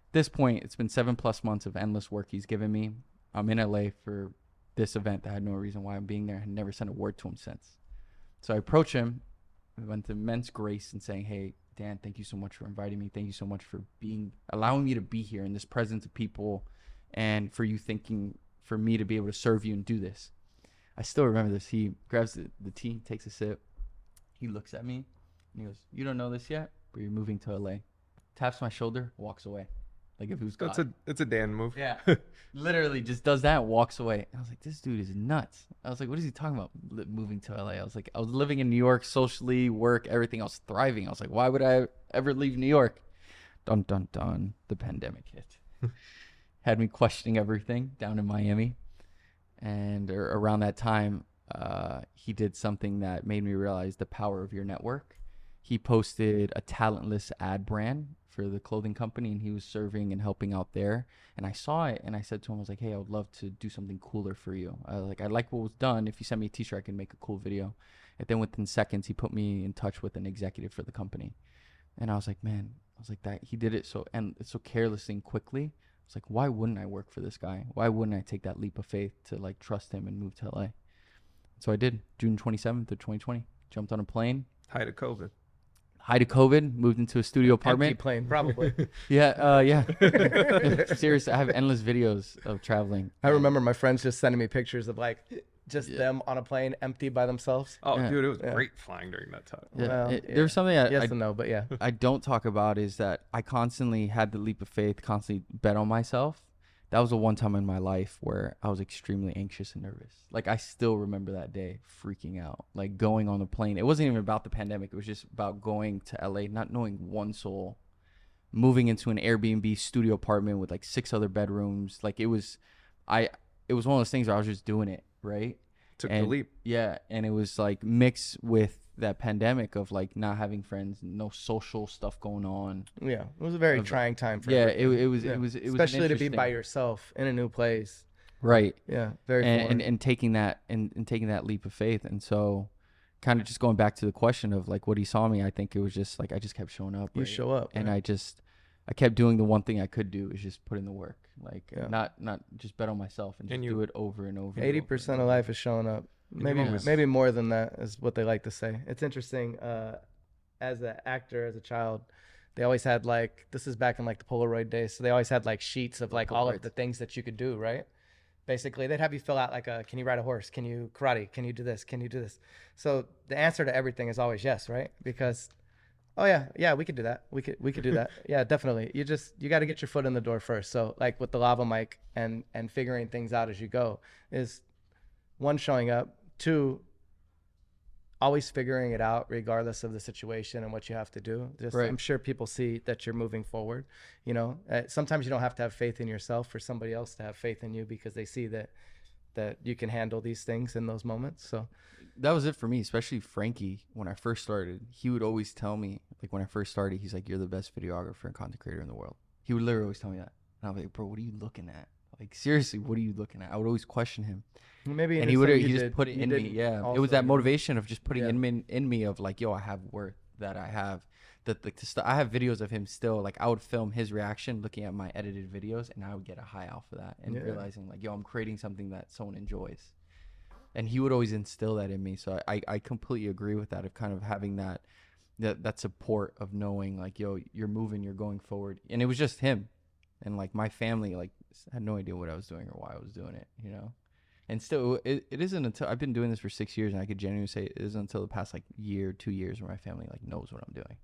At this point, it's been seven plus months of endless work he's given me. I'm in LA for this event. that had no reason why I'm being there. I had never sent a word to him since. So I approach him, I went to immense grace and saying, "Hey, Dan, thank you so much for inviting me. Thank you so much for being allowing me to be here in this presence of people, and for you thinking for me to be able to serve you and do this." I still remember this. He grabs the, the tea, takes a sip. He looks at me and he goes, You don't know this yet, but you're moving to LA. Taps my shoulder, walks away. Like if it was God. That's a it's a Dan move. Yeah. Literally just does that, walks away. I was like, This dude is nuts. I was like, What is he talking about? Li- moving to LA. I was like, I was living in New York socially, work, everything. I was thriving. I was like, Why would I ever leave New York? Dun dun dun. The pandemic hit. Had me questioning everything down in Miami and ar- around that time uh, he did something that made me realize the power of your network he posted a talentless ad brand for the clothing company and he was serving and helping out there and i saw it and i said to him i was like hey i would love to do something cooler for you I like i like what was done if you send me a t-shirt i can make a cool video and then within seconds he put me in touch with an executive for the company and i was like man i was like that he did it so and so carelessly and quickly it's like, why wouldn't I work for this guy? Why wouldn't I take that leap of faith to like trust him and move to LA? So I did. June 27th of 2020. Jumped on a plane. Height of COVID. High to COVID. Moved into a studio Empty apartment. plane, probably. Yeah, uh, yeah. Seriously, I have endless videos of traveling. I remember my friends just sending me pictures of like just Yeah. them on a plane, empty by themselves. Oh, Yeah. dude, it was Yeah. great flying during that time. Yeah, Well, it- yeah. There's something I, yes I and no, but yeah. I don't talk about is that I constantly had the leap of faith, constantly bet on myself. That was the one time in my life where I was extremely anxious and nervous. Like I still remember that day freaking out. Like going on the plane. It wasn't even about the pandemic. It was just about going to LA, not knowing one soul, moving into an Airbnb studio apartment with like six other bedrooms. Like it was I it was one of those things where I was just doing it, right? Took and, the leap. Yeah, and it was like mixed with that pandemic of like not having friends, no social stuff going on. Yeah. It was a very Of- trying time for Yeah, it, it was Yeah. it was it was an especially to be by yourself in a new place. right, Yeah, very and, and and taking that and, and taking that leap of faith, and so kind of just going back to the question of like what he saw me. I think it was just like I just kept showing up. you right? show up, and right? I just I kept doing the one thing I could do is just put in the work, like Yeah. not not just bet on myself and just And you- do it over and over. and Eighty percent of life is showing up. Maybe maybe more than that is what they like to say. It's interesting. Uh, as an actor, as a child, they always had like this is back in like the Polaroid days. So they always had like sheets of like all of the things that you could do. Right. Basically, they'd have you fill out like a can you ride a horse? Can you karate? Can you do this? Can you do this? So the answer to everything is always yes, right? Because oh yeah, yeah, we could do that. We could we could do that. yeah, definitely. You just you got to get your foot in the door first. So like with the lava mic and and figuring things out as you go is one showing up, two always figuring it out regardless of the situation and what you have to do. Just Right. I'm sure people see that you're moving forward, you know. Uh, sometimes you don't have to have faith in yourself for somebody else to have faith in you because they see that that you can handle these things in those moments. So that was it for me, especially Frankie. When I first started, he would always tell me, like when I first started, he's like, "You're the best videographer and content creator in the world." He would literally always tell me that, and I'm like, "Bro, what are you looking at? Like seriously, what are you looking at?" I would always question him, maybe and he would he just did- put it in me. Yeah, it was that motivation of just putting Yeah. in me in me of like, "Yo, I have worth that I have." That the st- I have videos of him still like I would film his reaction looking at my edited videos and I would get a high off of that and Yeah. realizing like yo I'm creating something that someone enjoys and he would always instill that in me. So I, I, I completely agree with that of kind of having that that that support of knowing like yo you're moving you're going forward and it was just him and like my family like had no idea what I was doing or why I was doing it you know and still it, it isn't until I've been doing this for six years and I could genuinely say it isn't until the past like year two years where my family like knows what I'm doing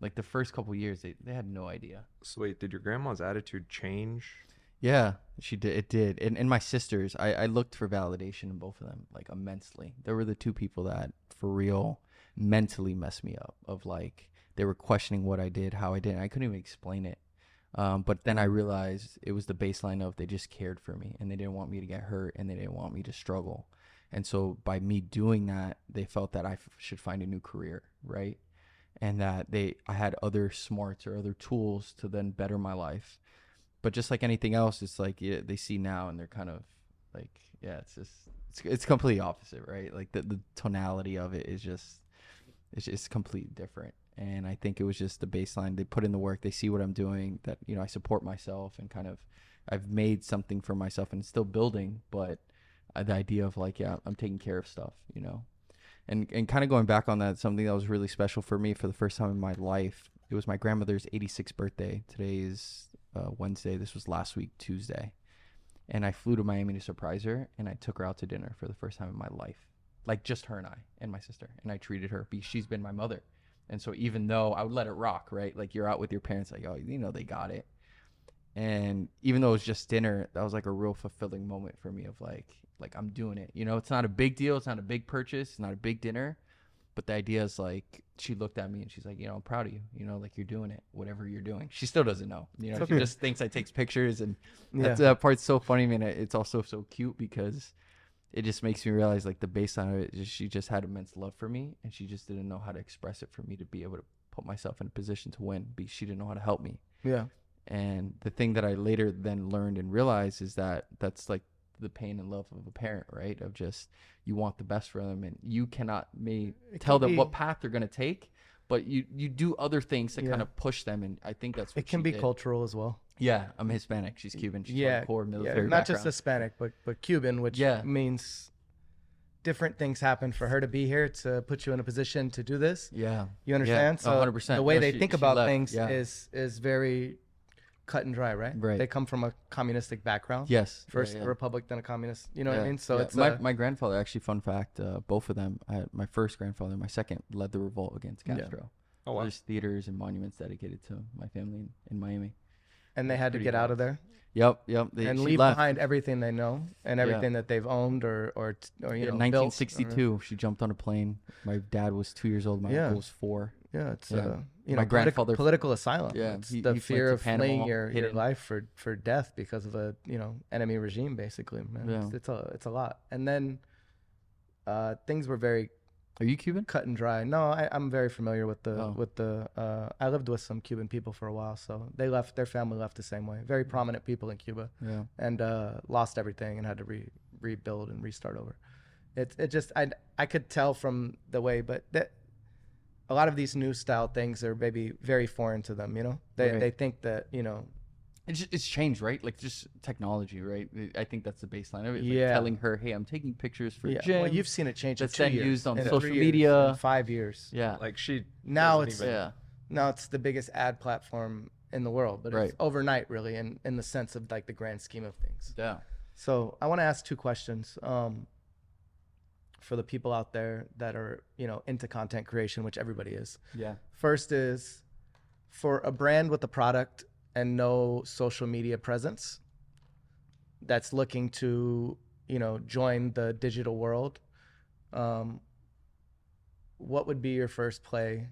like the first couple years they, they had no idea So wait, did your grandma's attitude change? yeah, she did. It did. And, and my sisters, I, I looked for validation in both of them, like immensely. They were the two people that, for real, mentally messed me up. Of like, they were questioning what I did, how I did. I couldn't even explain it. Um, but then I realized it was the baseline of they just cared for me and they didn't want me to get hurt and they didn't want me to struggle. And so by me doing that, they felt that I f- should find a new career, right? And that they I had other smarts or other tools to then better my life but just like anything else, it's like yeah, they see now and they're kind of like, yeah, it's just it's it's completely opposite, right? Like the the tonality of it is just it's just completely different. And I think it was just the baseline. They put in the work. They see what I'm doing. That you know, I support myself and kind of I've made something for myself and still building. But uh, the idea of like, yeah, I'm taking care of stuff, you know. And and kind of going back on that, something that was really special for me for the first time in my life. It was my grandmother's 86th birthday. Today is uh, Wednesday. This was last week, Tuesday. And I flew to Miami to surprise her, and I took her out to dinner for the first time in my life. Like just her and I and my sister. And I treated her because she's been my mother. And so even though I would let it rock, right? Like you're out with your parents, like, oh, you know, they got it. And even though it was just dinner, that was like a real fulfilling moment for me of like, like I'm doing it. You know, it's not a big deal. It's not a big purchase. It's not a big dinner. But the idea is like she looked at me and she's like, you know, I'm proud of you. You know, like you're doing it, whatever you're doing. She still doesn't know. You know, she just thinks I takes pictures and Yeah. that's, that part's so funny, man. It's also so cute because it just makes me realize like the baseline of it. Is she just had immense love for me, and she just didn't know how to express it for me to be able to put myself in a position to win. Because she didn't know how to help me. yeah. And the thing that I later then learned and realized is that that's like the pain and love of a parent, right? Of just you want the best for them, and you cannot may It tell them what path they're gonna take. But you, you do other things to Yeah. kind of push them, and I think that's what It can be did. cultural as well. Yeah, I'm Hispanic. She's Cuban. She's yeah, core yeah, military. not just. Hispanic, but but Cuban, which Yeah. means different things happen for her to be here to put you in a position to do this. Yeah. You understand? Yeah, so 100%. the way No, they she- think she about left, things yeah. is is very cut and dry, right? Right. They come from a communistic background. Yes. First yeah, a republic, then a communist. You know what I mean? So yeah. it's my, uh, my grandfather actually fun fact uh, both of them I, my first grandfather my second led the revolt against Yeah. Castro Oh, wow. there's theaters and monuments dedicated to my family in, in Miami and they had to get out of there yep yep they, and leave left. behind everything they know and Yeah. everything that they've owned or or or you Yeah, know built, or- 1962 she jumped on a plane my dad was two years old my Yeah. uncle was four Yeah, it's Yeah. uh, you My know, politi- grandfather- political asylum. Yeah, it's he- the he fear of Panama, fleeing your, your life for for death because of a you know enemy regime, basically. Man, Yeah. it's, it's a it's a lot. And then uh, things were very are you Cuban cut and dry. No, I, I'm very familiar with the Oh. with the. Uh, I lived with some Cuban people for a while, so they left. Their family left the same way. Very prominent people in Cuba, yeah and uh, lost everything and had to re- rebuild and restart over. It it just I I could tell from the way, but that a lot of these new style things are maybe very foreign to them. You know, they Right. they think that you know it's, just, it's changed right like just technology right i think that's the baseline of it It's like Yeah. telling her hey i'm taking pictures for yeah. gym Well, you've seen it change in that's two then years, used on in social years, media. in five years. yeah Like she Now it's even- yeah now it's the biggest ad platform in the world, but Right. it's overnight really in in the sense of like the grand scheme of things. yeah So I want to ask two questions um, for the people out there that are you know into content creation, which everybody is. yeah First is for a brand with a product and no social media presence that's looking to you know join the digital world. Um, what would be your first play,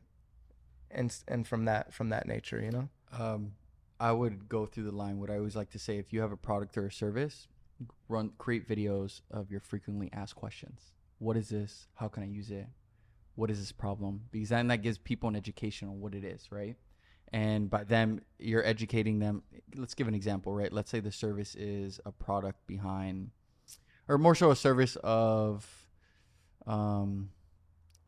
and and from that from that nature, you know? um, I would go through the line. What I always like to say: if you have a product or a service, run create videos of your frequently asked questions. What is this? How can I use it? What is this problem? Because then that gives people an education on what it is, right? And by them, you're educating them. Let's give an example, right? Let's say the service is a product behind, or more so a service of, um,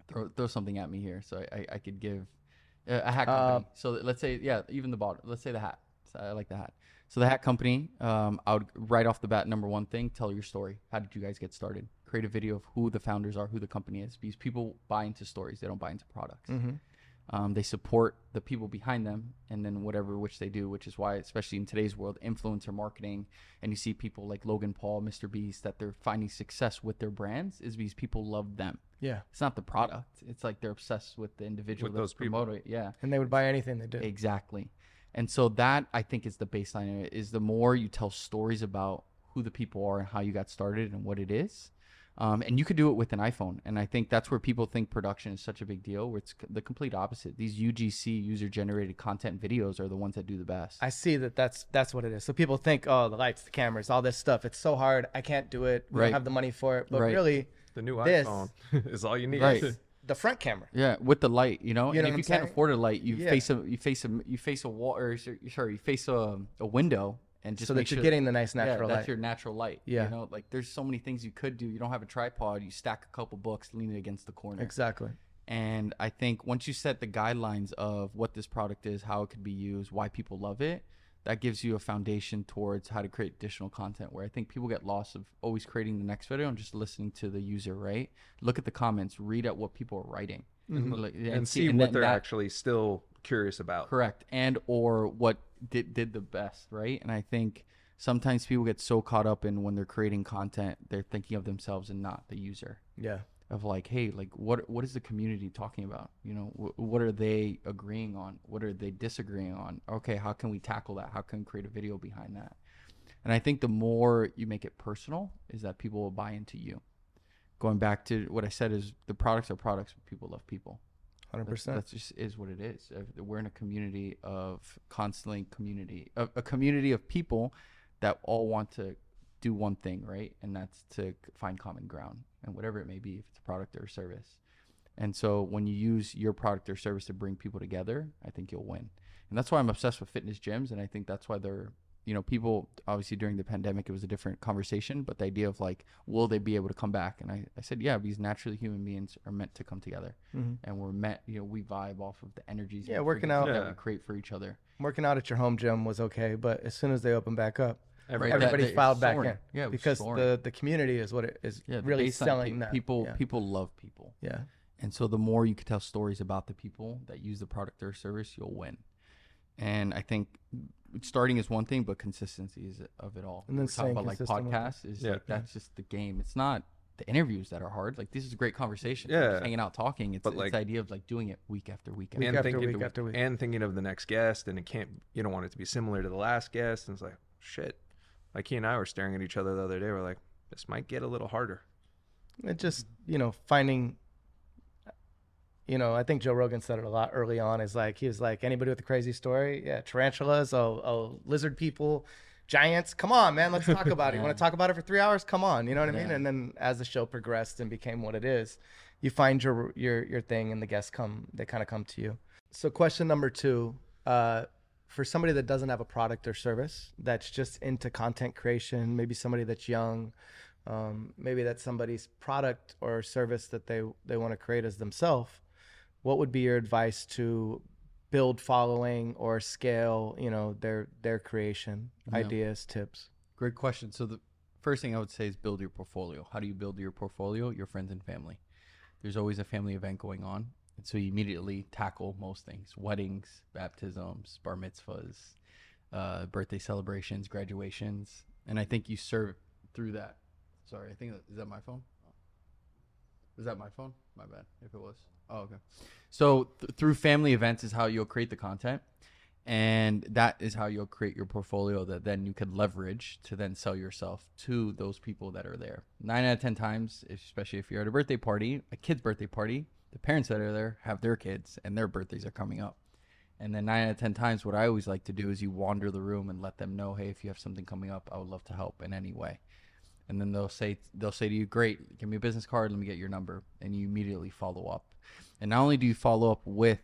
throw, throw something at me here. So I, I, I could give a, a hat company. Uh, so let's say, yeah, even the bottom. Let's say the hat. So I like the hat. So the hat company, um, I would right off the bat, number one thing, tell your story. How did you guys get started? Create a video of who the founders are, who the company is, because people buy into stories. They don't buy into products. Mhm. Um, they support the people behind them, and then whatever which they do, which is why, especially in today's world, influencer marketing, and you see people like Logan Paul, Mr. Beast, that they're finding success with their brands, is because people love them. Yeah. It's not the product. It's like they're obsessed with the individual With that's those promoting it. Yeah. And they would buy anything they did. Exactly. And so that I think is the baseline of it is the more you tell stories about who the people are and how you got started and what it is. Um, and you could do it with an iPhone. And I think that's where people think production is such a big deal, where it's the complete opposite. These UGC user generated content videos are the ones that do the best. I see that that's that's what it is. So people think, oh, the lights, the cameras, all this stuff. It's so hard. I can't do it. We Right. don't have the money for it. But Right. really, The new This- iPhone is all you need. Right. the front camera. Yeah, with the light, you know. You know and what if I'm you can't afford a light, you Yeah. face a you face a you face a wall or sorry, you face a, a window and just so that you're sure getting the nice natural yeah, that's light. your natural light. Yeah. you know, like there's so many things you could do. You don't have a tripod. You stack a couple books, lean it against the corner. Exactly. And I think once you set the guidelines of what this product is, how it could be used, why people love it, that gives you a foundation towards how to create additional content. Where I think people get lost of always creating the next video and just listening to the user, right? Look at the comments, read at what people are writing, mm-hmm. Like, and, see and what they're that- actually still curious about. correct and or what did did the best right and i think sometimes people get so caught up in when they're creating content they're thinking of themselves and not the user Yeah. Of like hey like what what is the community talking about? You know wh- what are they agreeing on? What are they disagreeing on? Okay how can we tackle that? How can we create a video behind that? And i think the more you make it personal is that people will buy into you. Going back to what i said is the products are products. But people love people. 100% that's just is what it is. We're in a community of constantly community, a, a community of people that all want to do one thing, right? And that's to find common ground, and whatever it may be, if it's a product or a service. And so when you use your product or service to bring people together, I think you'll win. And that's why I'm obsessed with fitness gyms, and I think that's why they're you know, people obviously during the pandemic it was a different conversation, but the idea of like, will they be able to come back? And I, I said, yeah, because naturally human beings are meant to come together, Mhm. and we're meant, you know, we vibe off of the energies, Yeah, working out- that Yeah. we create for each other. Working out at your home gym was okay, but as soon as they open back up, Every- Right, everybody that- filed back soaring. in. Yeah, it was because soaring. the the community is what it is Yeah, really baseline, selling pe- that. People, Yeah. people love people, yeah. and so the more you can tell stories about the people that use the product or service, you'll win. And I think starting is one thing, but consistency is of it all. And then talking about like consistent with it. podcasts is Yeah. like that's just the game. It's not the interviews that are hard. Like this is a great conversation. Yeah. just hanging out talking. It's, But, it's the idea of like doing it week after week. Week after after thinking, week after week. and thinking of the next guest, and it can't. You don't want it to be similar to the last guest, and it's like shit. Like he and I were staring at each other the other day. We're like, this might get a little harder. It just you know finding. You know, I think Joe Rogan said it a lot early on. Is like he was like anybody with a crazy story, yeah, tarantulas, oh, oh, lizard people, giants. Come on, man, let's talk about it. You want to talk about it for three hours? Come on, you know what I mean? And then as the show progressed and became what it is, you find your your your thing, and the guests come. They kind of come to you. So, question number two, uh, for somebody that doesn't have a product or service, that's just into content creation, maybe somebody that's young, um, maybe that's somebody's product or service that they they want to create as themselves. What would be your advice to build following or scale? You know their their creation Yeah. ideas, tips. Great question. So the first thing I would say is build your portfolio. How do you build your portfolio? Your friends and family. There's always a family event going on, and so you immediately tackle most things: weddings, baptisms, bar mitzvahs, uh, birthday celebrations, graduations, and I think you serve through that. Sorry, I think is that my phone. Is that my phone? My bad. If it was. Oh, okay. So th- through family events is how you'll create the content and that is how you'll create your portfolio that then you can leverage to then sell yourself to those people that are there nine out of ten times especially if you're at a birthday party a kid's birthday party the parents that are there have their kids and their birthdays are coming up And then nine out of ten times, what I always like to do is you wander the room and let them know, hey, if you have something coming up, I would love to help in any way. And then they'll say they'll say to you, great, give me a business card, let me get your number, and you immediately follow up. And not only do you follow up with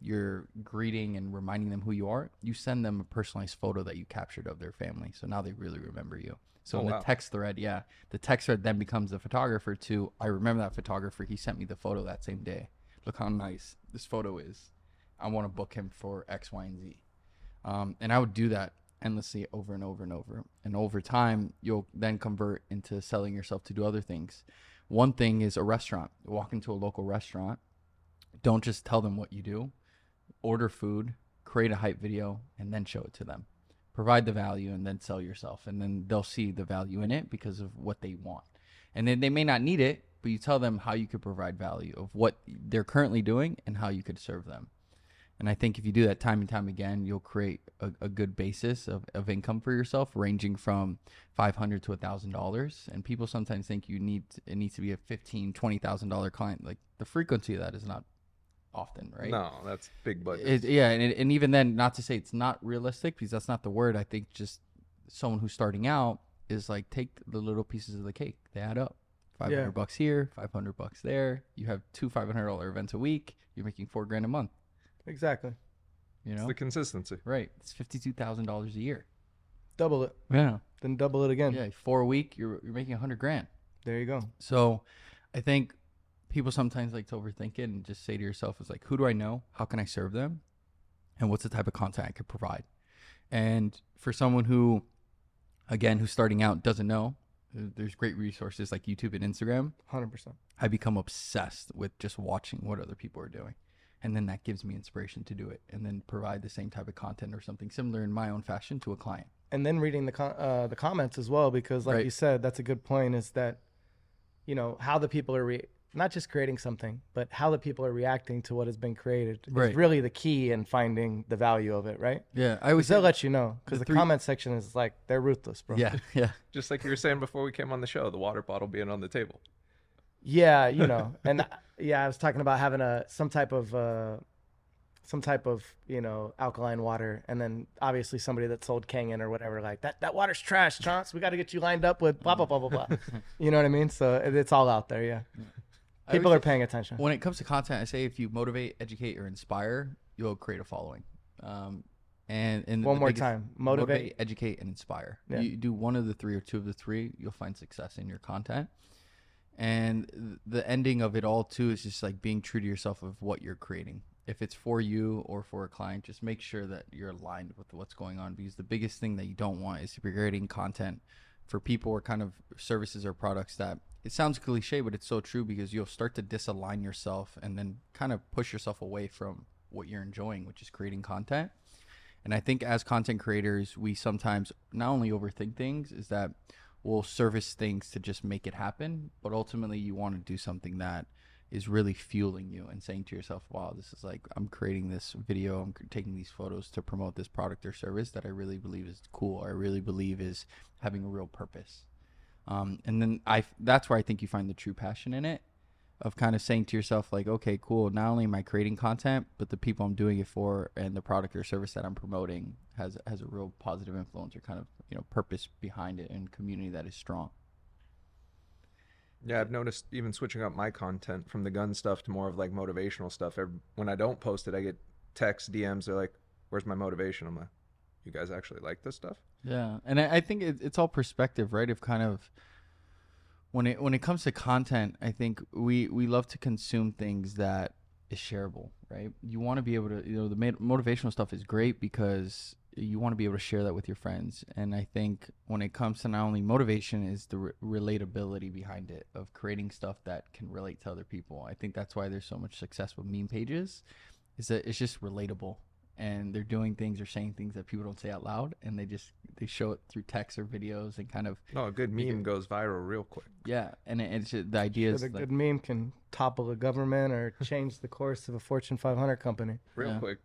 your greeting and reminding them who you are, you send them a personalized photo that you captured of their family. So now they really remember you. So Oh, in the wow. text thread, yeah, the text thread then becomes the photographer too. I remember that photographer. He sent me the photo that same day. Look how nice this photo is. I want to book him for X, Y, and Z. Um, and I would do that endlessly over and over and over. And over time, you'll then convert into selling yourself to do other things. One thing is a restaurant. Walk into a local restaurant. Don't just tell them what you do. Order food, create a hype video, and then show it to them. Provide the value and then sell yourself. And then they'll see the value in it because of what they want. And then they may not need it, but you tell them how you could provide value of what they're currently doing and how you could serve them. And I think if you do that time and time again, you'll create a, a good basis of, of income for yourself, ranging from five hundred to thousand dollars. And people sometimes think you need it needs to be a fifteen, twenty thousand dollar client. Like the frequency of that is not often, right? No, that's big budget. It, yeah, and, and even then, not to say it's not realistic because that's not the word. I think just someone who's starting out is like take the little pieces of the cake. They add up. Five hundred Yeah. bucks here, five hundred bucks there. You have two five hundred dollar events a week. You're making four grand a month. Exactly. You it's know, the consistency. right? It's fifty two thousand dollars a year. Double it, Yeah, then double it again. yeah. Four a week, you're you're making a hundred grand. There you go. So, I think people sometimes like to overthink it and just say to yourself, "Is like, who do I know? How can I serve them? And what's the type of content I could provide?" And for someone who, again, who's starting out, doesn't know, uh, there's great resources like YouTube and Instagram. Hundred percent. I become obsessed with just watching what other people are doing. And then that gives me inspiration to do it and then provide the same type of content or something similar in my own fashion to a client. and then reading the com- uh, the comments as well because like Right. you said that's a good point is that you know how the people are re- not just creating something but how the people are reacting to what has been created Right. is really the key in finding the value of it right? Yeah, I because always they'll let you know because the the, three- comment section is like they're ruthless bro. Yeah, yeah. Just like you were saying before we came on the show, the water bottle being on the table. yeah you know and yeah i was talking about having a some type of uh some type of you know alkaline water and then obviously somebody that sold kangen or whatever like that that water's trash chance. We got to get you lined up with blah blah blah blah blah. You know what i mean? So it's all out there yeah. I people are paying attention when it comes to content, I say if you motivate, educate, or inspire, you'll create a following. Um, and and one more biggest- time motivate, educate, and inspire. Yeah. You do one of the three or two of the three, you'll find success in your content. And the ending of it all too is just like being true to yourself of what you're creating. If it's for you or for a client, just make sure that you're aligned with what's going on. Because the biggest thing that you don't want is if you're creating content for people or kind of services or products that it sounds cliche, but it's so true because you'll start to disalign yourself and then kind of push yourself away from what you're enjoying, which is creating content. And I think as content creators, we sometimes not only overthink things, is that we'll service things to just make it happen, but ultimately you want to do something that is really fueling you and saying to yourself, wow, this is like, I'm creating this video, I'm taking these photos to promote this product or service that I really believe is cool, or I really believe is having a real purpose. Um, and then I, that's where I think you find the true passion in it of kind of saying to yourself like okay cool not only am i creating content but the people i'm doing it for and the product or service that i'm promoting has has a real positive influence or kind of you know purpose behind it and community that is strong Yeah, I've noticed even switching up my content from the gun stuff to more of like motivational stuff. When I don't post it, I get texts, DMs. They're like, "Where's my motivation?" I'm like, "You guys actually like this stuff?" Yeah and i, I think it, it's all perspective right? Of kind of when it when it comes to content i think we we love to consume things that is shareable right? You want to be able to you know the motivational stuff is great because you want to be able to share that with your friends and i think when it comes to not only motivation is the re- relatability behind it of creating stuff that can relate to other people. I think that's why there's so much success with meme pages is that it's just relatable and they're doing things or saying things that people don't say out loud and they just they show it through text or videos and kind of No, a good Make meme goes viral real quick. yeah and it, it's just, the idea Sure, is the like, good meme can topple a government or change the course of a fortune 500 company Real Yeah. quick.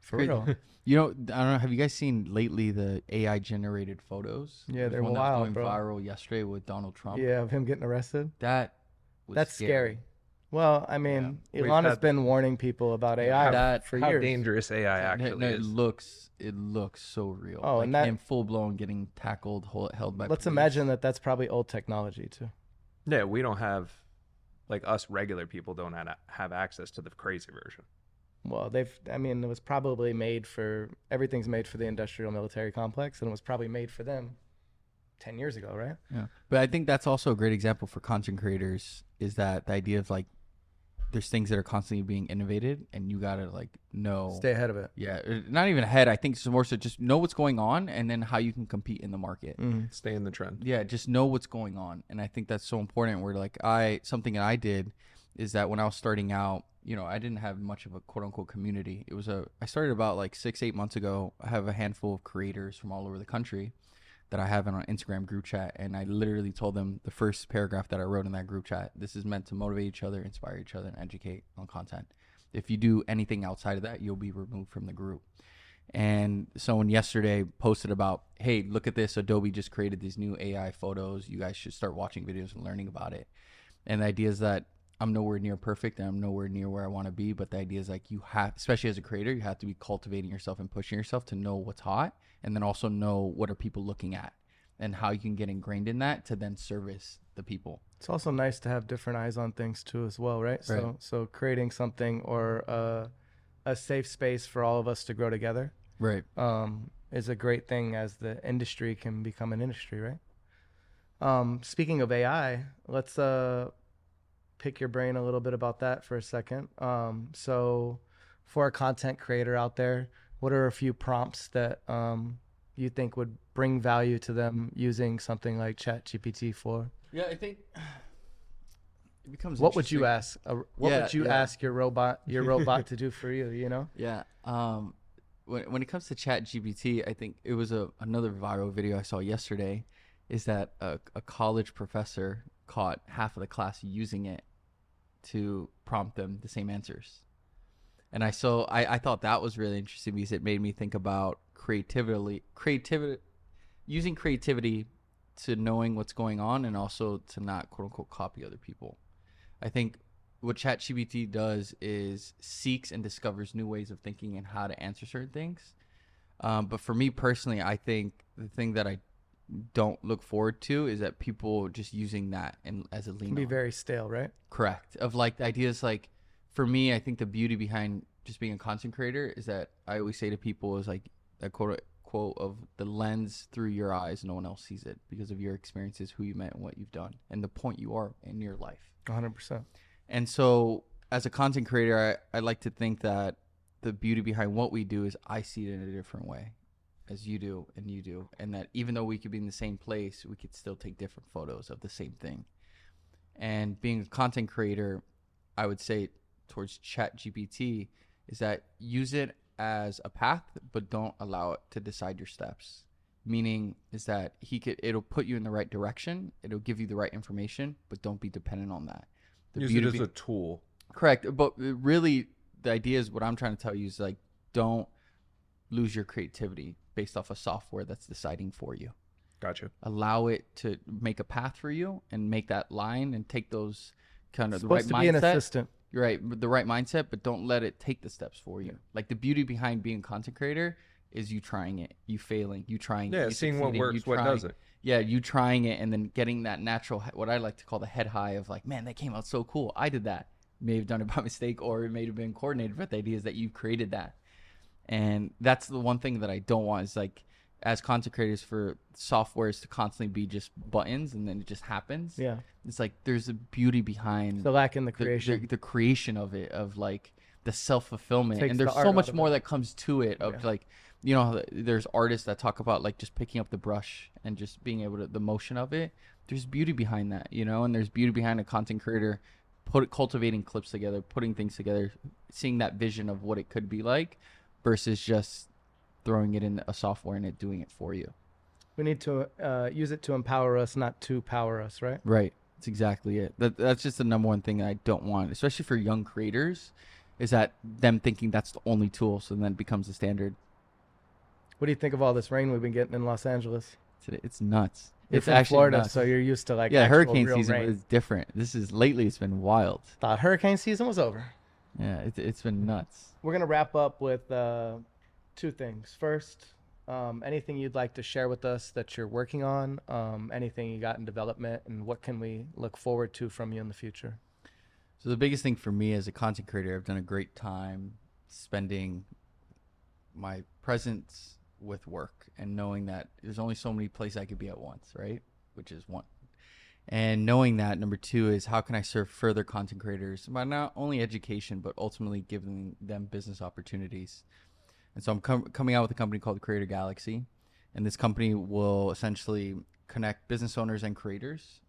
for real You know, I don't know. Have you guys seen lately the AI generated photos? Yeah, There's they're one that was going bro. viral yesterday with Donald Trump. yeah of him getting arrested that was that's scary. Well, I mean, We've Elon has had- been warning people about AI That- for How years. dangerous AI No, actually no, it is. looks it looks so real. Oh, like and that- him full blown getting tackled, hol- held by. Let's police. imagine that that's probably old technology too. Yeah, we don't have like us regular people don't have, have access to the crazy version. Well, they've. I mean, it was probably made for everything's made for the industrial military complex, and it was probably made for them ten years ago, right? Yeah, but I think that's also a great example for content creators. Is that the idea of like, there's things that are constantly being innovated, and you gotta like know. Stay ahead of it. Yeah, uh, not even ahead. I think it's more so just know what's going on, and then how you can compete in the market. Mm-hmm. Stay in the trend. yeah just know what's going on and i think that's so important where like i something that i did is that when i was starting out you know i didn't have much of a quote unquote community it was a i started about like six eight months ago i have a handful of creators from all over the country that i have in an instagram group chat and i literally told them the first paragraph that i wrote in that group chat this is meant to motivate each other inspire each other and educate on content. If you do anything outside of that you'll be removed from the group. And someone yesterday posted about hey look at this. Adobe just created these new ai photos. You guys should start watching videos and learning about it. And the idea is that i'm nowhere near perfect and i'm nowhere near where i want to be but the idea is like you have especially as a creator you have to be cultivating yourself and pushing yourself to know what's hot and then also know what are people looking at and how you can get ingrained in that to then service the people It's also nice to have different eyes on things too, as well, right? So, Right. so creating something or uh, a safe space for all of us to grow together right um, is a great thing as the industry can become an industry, right? Um, speaking of AI, let's uh, pick your brain a little bit about that for a second. Um, so, for a content creator out there, what are a few prompts that um, you think would bring value to them using something like ChatGPT for? yeah i think it becomes What would you ask? Uh, what Yeah, would you yeah. ask your robot your robot to do for you? You know? Yeah. Um, when when it comes to Chat GPT, I think it was a another viral video I saw yesterday. Is that a, a college professor caught half of the class using it to prompt them the same answers, and I so I, I thought that was really interesting because it made me think about creativity, creativity, using creativity to knowing what's going on and also to not quote unquote copy other people. I think what ChatGPT does is seeks and discovers new ways of thinking and how to answer certain things. Um, but for me personally, I think the thing that I don't look forward to is that people just using that and as a lean. Can be on. very stale, right? Correct. Of like the ideas like for me, I think the beauty behind just being a content creator is that I always say to people is like that quote quote of the lens through your eyes, no one else sees it because of your experiences, who you met, and what you've done, and the point you are in your life. 100%. And so, as a content creator, I, I like to think that the beauty behind what we do is I see it in a different way, as you do and you do, and that even though we could be in the same place, we could still take different photos of the same thing. And being a content creator, I would say towards Chat GPT is that use it as a path, but don't allow it to decide your steps. Meaning is that he could it'll put you in the right direction, it'll give you the right information, but don't be dependent on that. The Use it as be- a tool. Correct, but really, the idea is what I'm trying to tell you is like, don't lose your creativity based off of software that's deciding for you. Gotcha. Allow it to make a path for you and make that line and take those kind of the right to be an mindset. assistant. You're right, but the right mindset, but don't let it take the steps for you. Like the beauty behind being a content creator is you trying it, you failing, you trying. it, Yeah, you seeing what succeeding, you works, what doesn't. yeah, you trying it and then getting that natural, what I like to call the head high of like, man, that came out so cool. I did that. May have done it by mistake or it may have been coordinated, but the idea is that you created that. And that's the one thing that I don't want is like, as content creators for softwares to constantly be just buttons and then it just happens. Yeah. It's like there's a beauty behind The lack in the the- creation. the, the creation of it of like the self fulfillment and there's art so much more it. that comes to it of Yeah. like you know there's artists that talk about like just picking up the brush and just being able to the motion of it there's beauty behind that you know and there's beauty behind a content creator put cultivating clips together putting things together seeing that vision of what it could be like versus just throwing it in a software and it doing it for you we need to uh, use it to empower us, not to power us, right? Right. That's exactly it. That that's just the number one thing I don't want, especially for young creators, is that them thinking that's the only tool, so then it becomes the standard. What do you think of all this rain we've been getting in Los Angeles? today. It's nuts. You're it's from actually Florida, nuts. so you're used to like yeah, hurricane season rain. was different. This is lately. It's been wild. Thought hurricane season was over. Yeah, it, it's been nuts. We're gonna wrap up with uh, two things. First, um, anything you'd like to share with us that you're working on, um, anything you got in development, and what can we look forward to from you in the future? So the biggest thing for me as a content creator, I've done a great time spending my presence with work and knowing that there's only so many places I could be at once, right? Which is one. And knowing that number two is how can I serve further content creators by not only education but ultimately giving them business opportunities. And so I'm com- coming out with a company called Creator Galaxy, and this company will essentially connect business owners and creators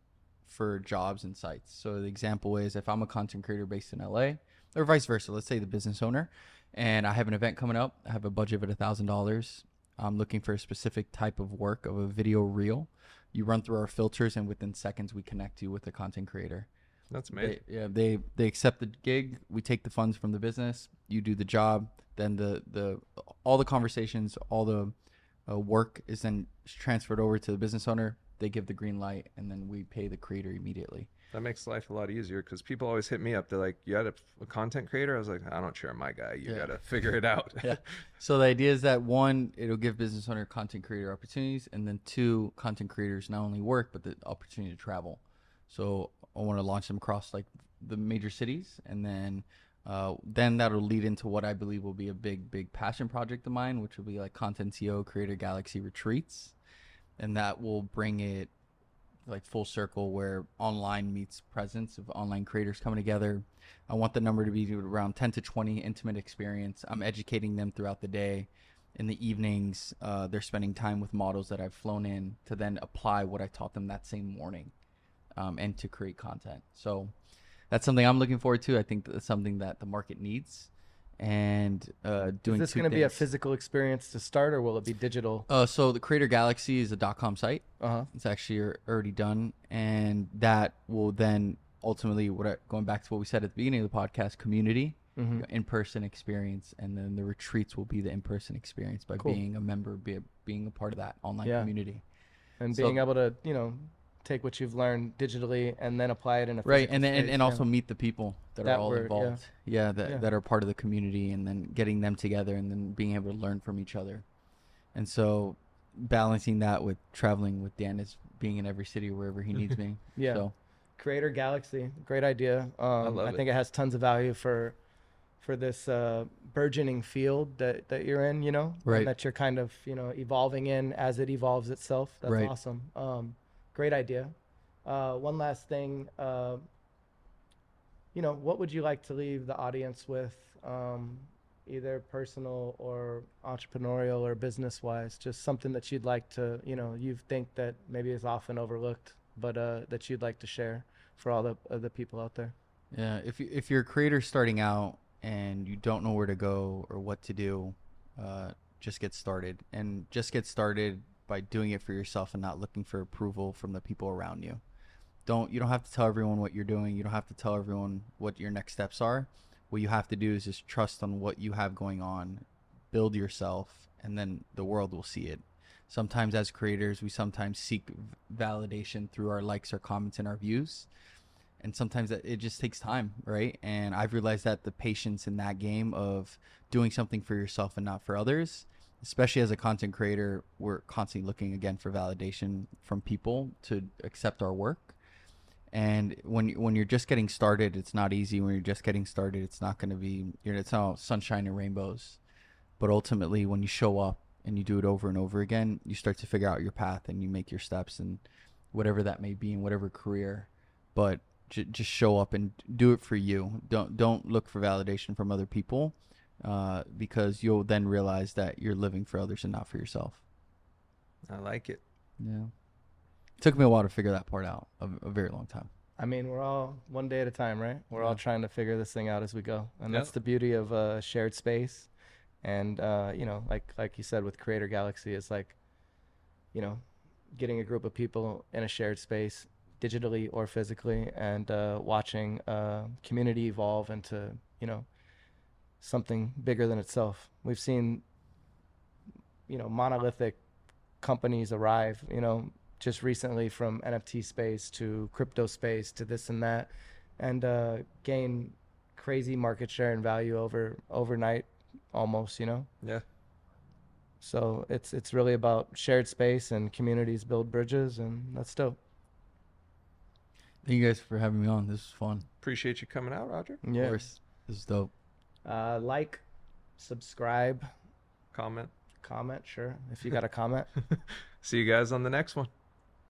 for jobs and sites. So the example is if I'm a content creator based in LA, or vice versa, let's say the business owner, and I have an event coming up, I have a budget of a thousand dollars. I'm looking for a specific type of work of a video reel. You run through our filters, and within seconds, we connect you with a content creator. That's amazing. They, yeah, they they accept the gig. We take the funds from the business. You do the job. Then the the all the conversations, all the uh, work is then transferred over to the business owner. They give the green light, and then we pay the creator immediately. That makes life a lot easier because people always hit me up. They're like, "You had a, a content creator?" I was like, "I don't share my guy. You Yeah. gotta figure it out." Yeah. So the idea is that one, it'll give business owner content creator opportunities, and then two, content creators not only work but the opportunity to travel. So I want to launch them across like the major cities, and then uh, then that'll lead into what I believe will be a big, big passion project of mine, which will be like Content CEO Creator Galaxy retreats, and that will bring it like full circle where online meets presence of online creators coming together. I want the number to be around 10 to 20 intimate experience. I'm educating them throughout the day. In the evenings, uh, they're spending time with models that I've flown in to then apply what I taught them that same morning um, and to create content. So that's something I'm looking forward to. I think that's something that the market needs. And uh, doing Is this going to be a physical experience to start, or will it be digital? Uh, so the Creator Galaxy is a dot .com site. Uh huh. It's actually already done, and that will then ultimately, what I, going back to what we said at the beginning of the podcast, community, hmm in-person experience, and then the retreats will be the in-person experience by Cool. being a member, be a, being a part of that online Yeah. community. And So- being able to, you know, take what you've learned digitally and then apply it in a Right, and then and, space, and yeah. also meet the people that, That are all were- involved. Yeah, that Yeah. that are part of the community, and then getting them together, and then being able to learn from each other. And so, balancing that with traveling with Dan is being in every city wherever he needs me. Yeah. So, Creator Galaxy, great idea. Um, I, love think it has tons of value for for this uh, burgeoning field that, that you're in. You know, and Right. that you're kind of you know evolving in as it evolves itself. That's Right. awesome. Um, great idea. Uh, one last thing. Uh, you know, what would you like to leave the audience with, um, either personal or entrepreneurial or business wise? Just something that you'd like to, you know, you think that maybe is often overlooked, but uh, that you'd like to share for all the uh, the people out there. Yeah, if you, if you're a creator starting out and you don't know where to go or what to do, uh, just get started and just get started by doing it for yourself and not looking for approval from the people around you. Don't you don't have to tell everyone what you're doing. You don't have to tell everyone what your next steps are. What you have to do is just trust on what you have going on, build yourself, and then the world will see it. Sometimes as creators, we sometimes seek validation through our likes, our comments, and our views and sometimes it just takes time right and i've realized that the patience in that game of doing something for yourself and not for others especially as a content creator we're constantly looking again for validation from people to accept our work. And when when you're just getting started it's not easy. When you're just getting started it's not going to be you know it's not sunshine and rainbows. But ultimately when you show up and you do it over and over again you start to figure out your path and you make your steps and whatever that may be in whatever career. But j- just show up and do it for you. Don't don't look for validation from other people uh, because you'll then realize that you're living for others and not for yourself I like it. yeah It took me a while to figure that part out a, a very long time I mean, we're all one day at a time, right? We're all trying to figure this thing out as we go, and that's the beauty of uh, shared space. And uh, you know, like like you said with Creator Galaxy, it's like, you know, getting a group of people in a shared space, digitally or physically, and uh, watching uh, community evolve into you know something bigger than itself. We've seen, you know, monolithic companies arrive. You know, just recently from NFT space to crypto space to this and that, and uh, gain crazy market share and value over overnight, almost. You know. Yeah. So it's it's really about shared space and communities build bridges, and that's dope. Thank you guys for having me on. This was fun. Appreciate you coming out, Roger. Of Yeah. course. This is dope. Uh, like, subscribe, Comment. comment. Sure, if you got a comment. See you guys on the next one.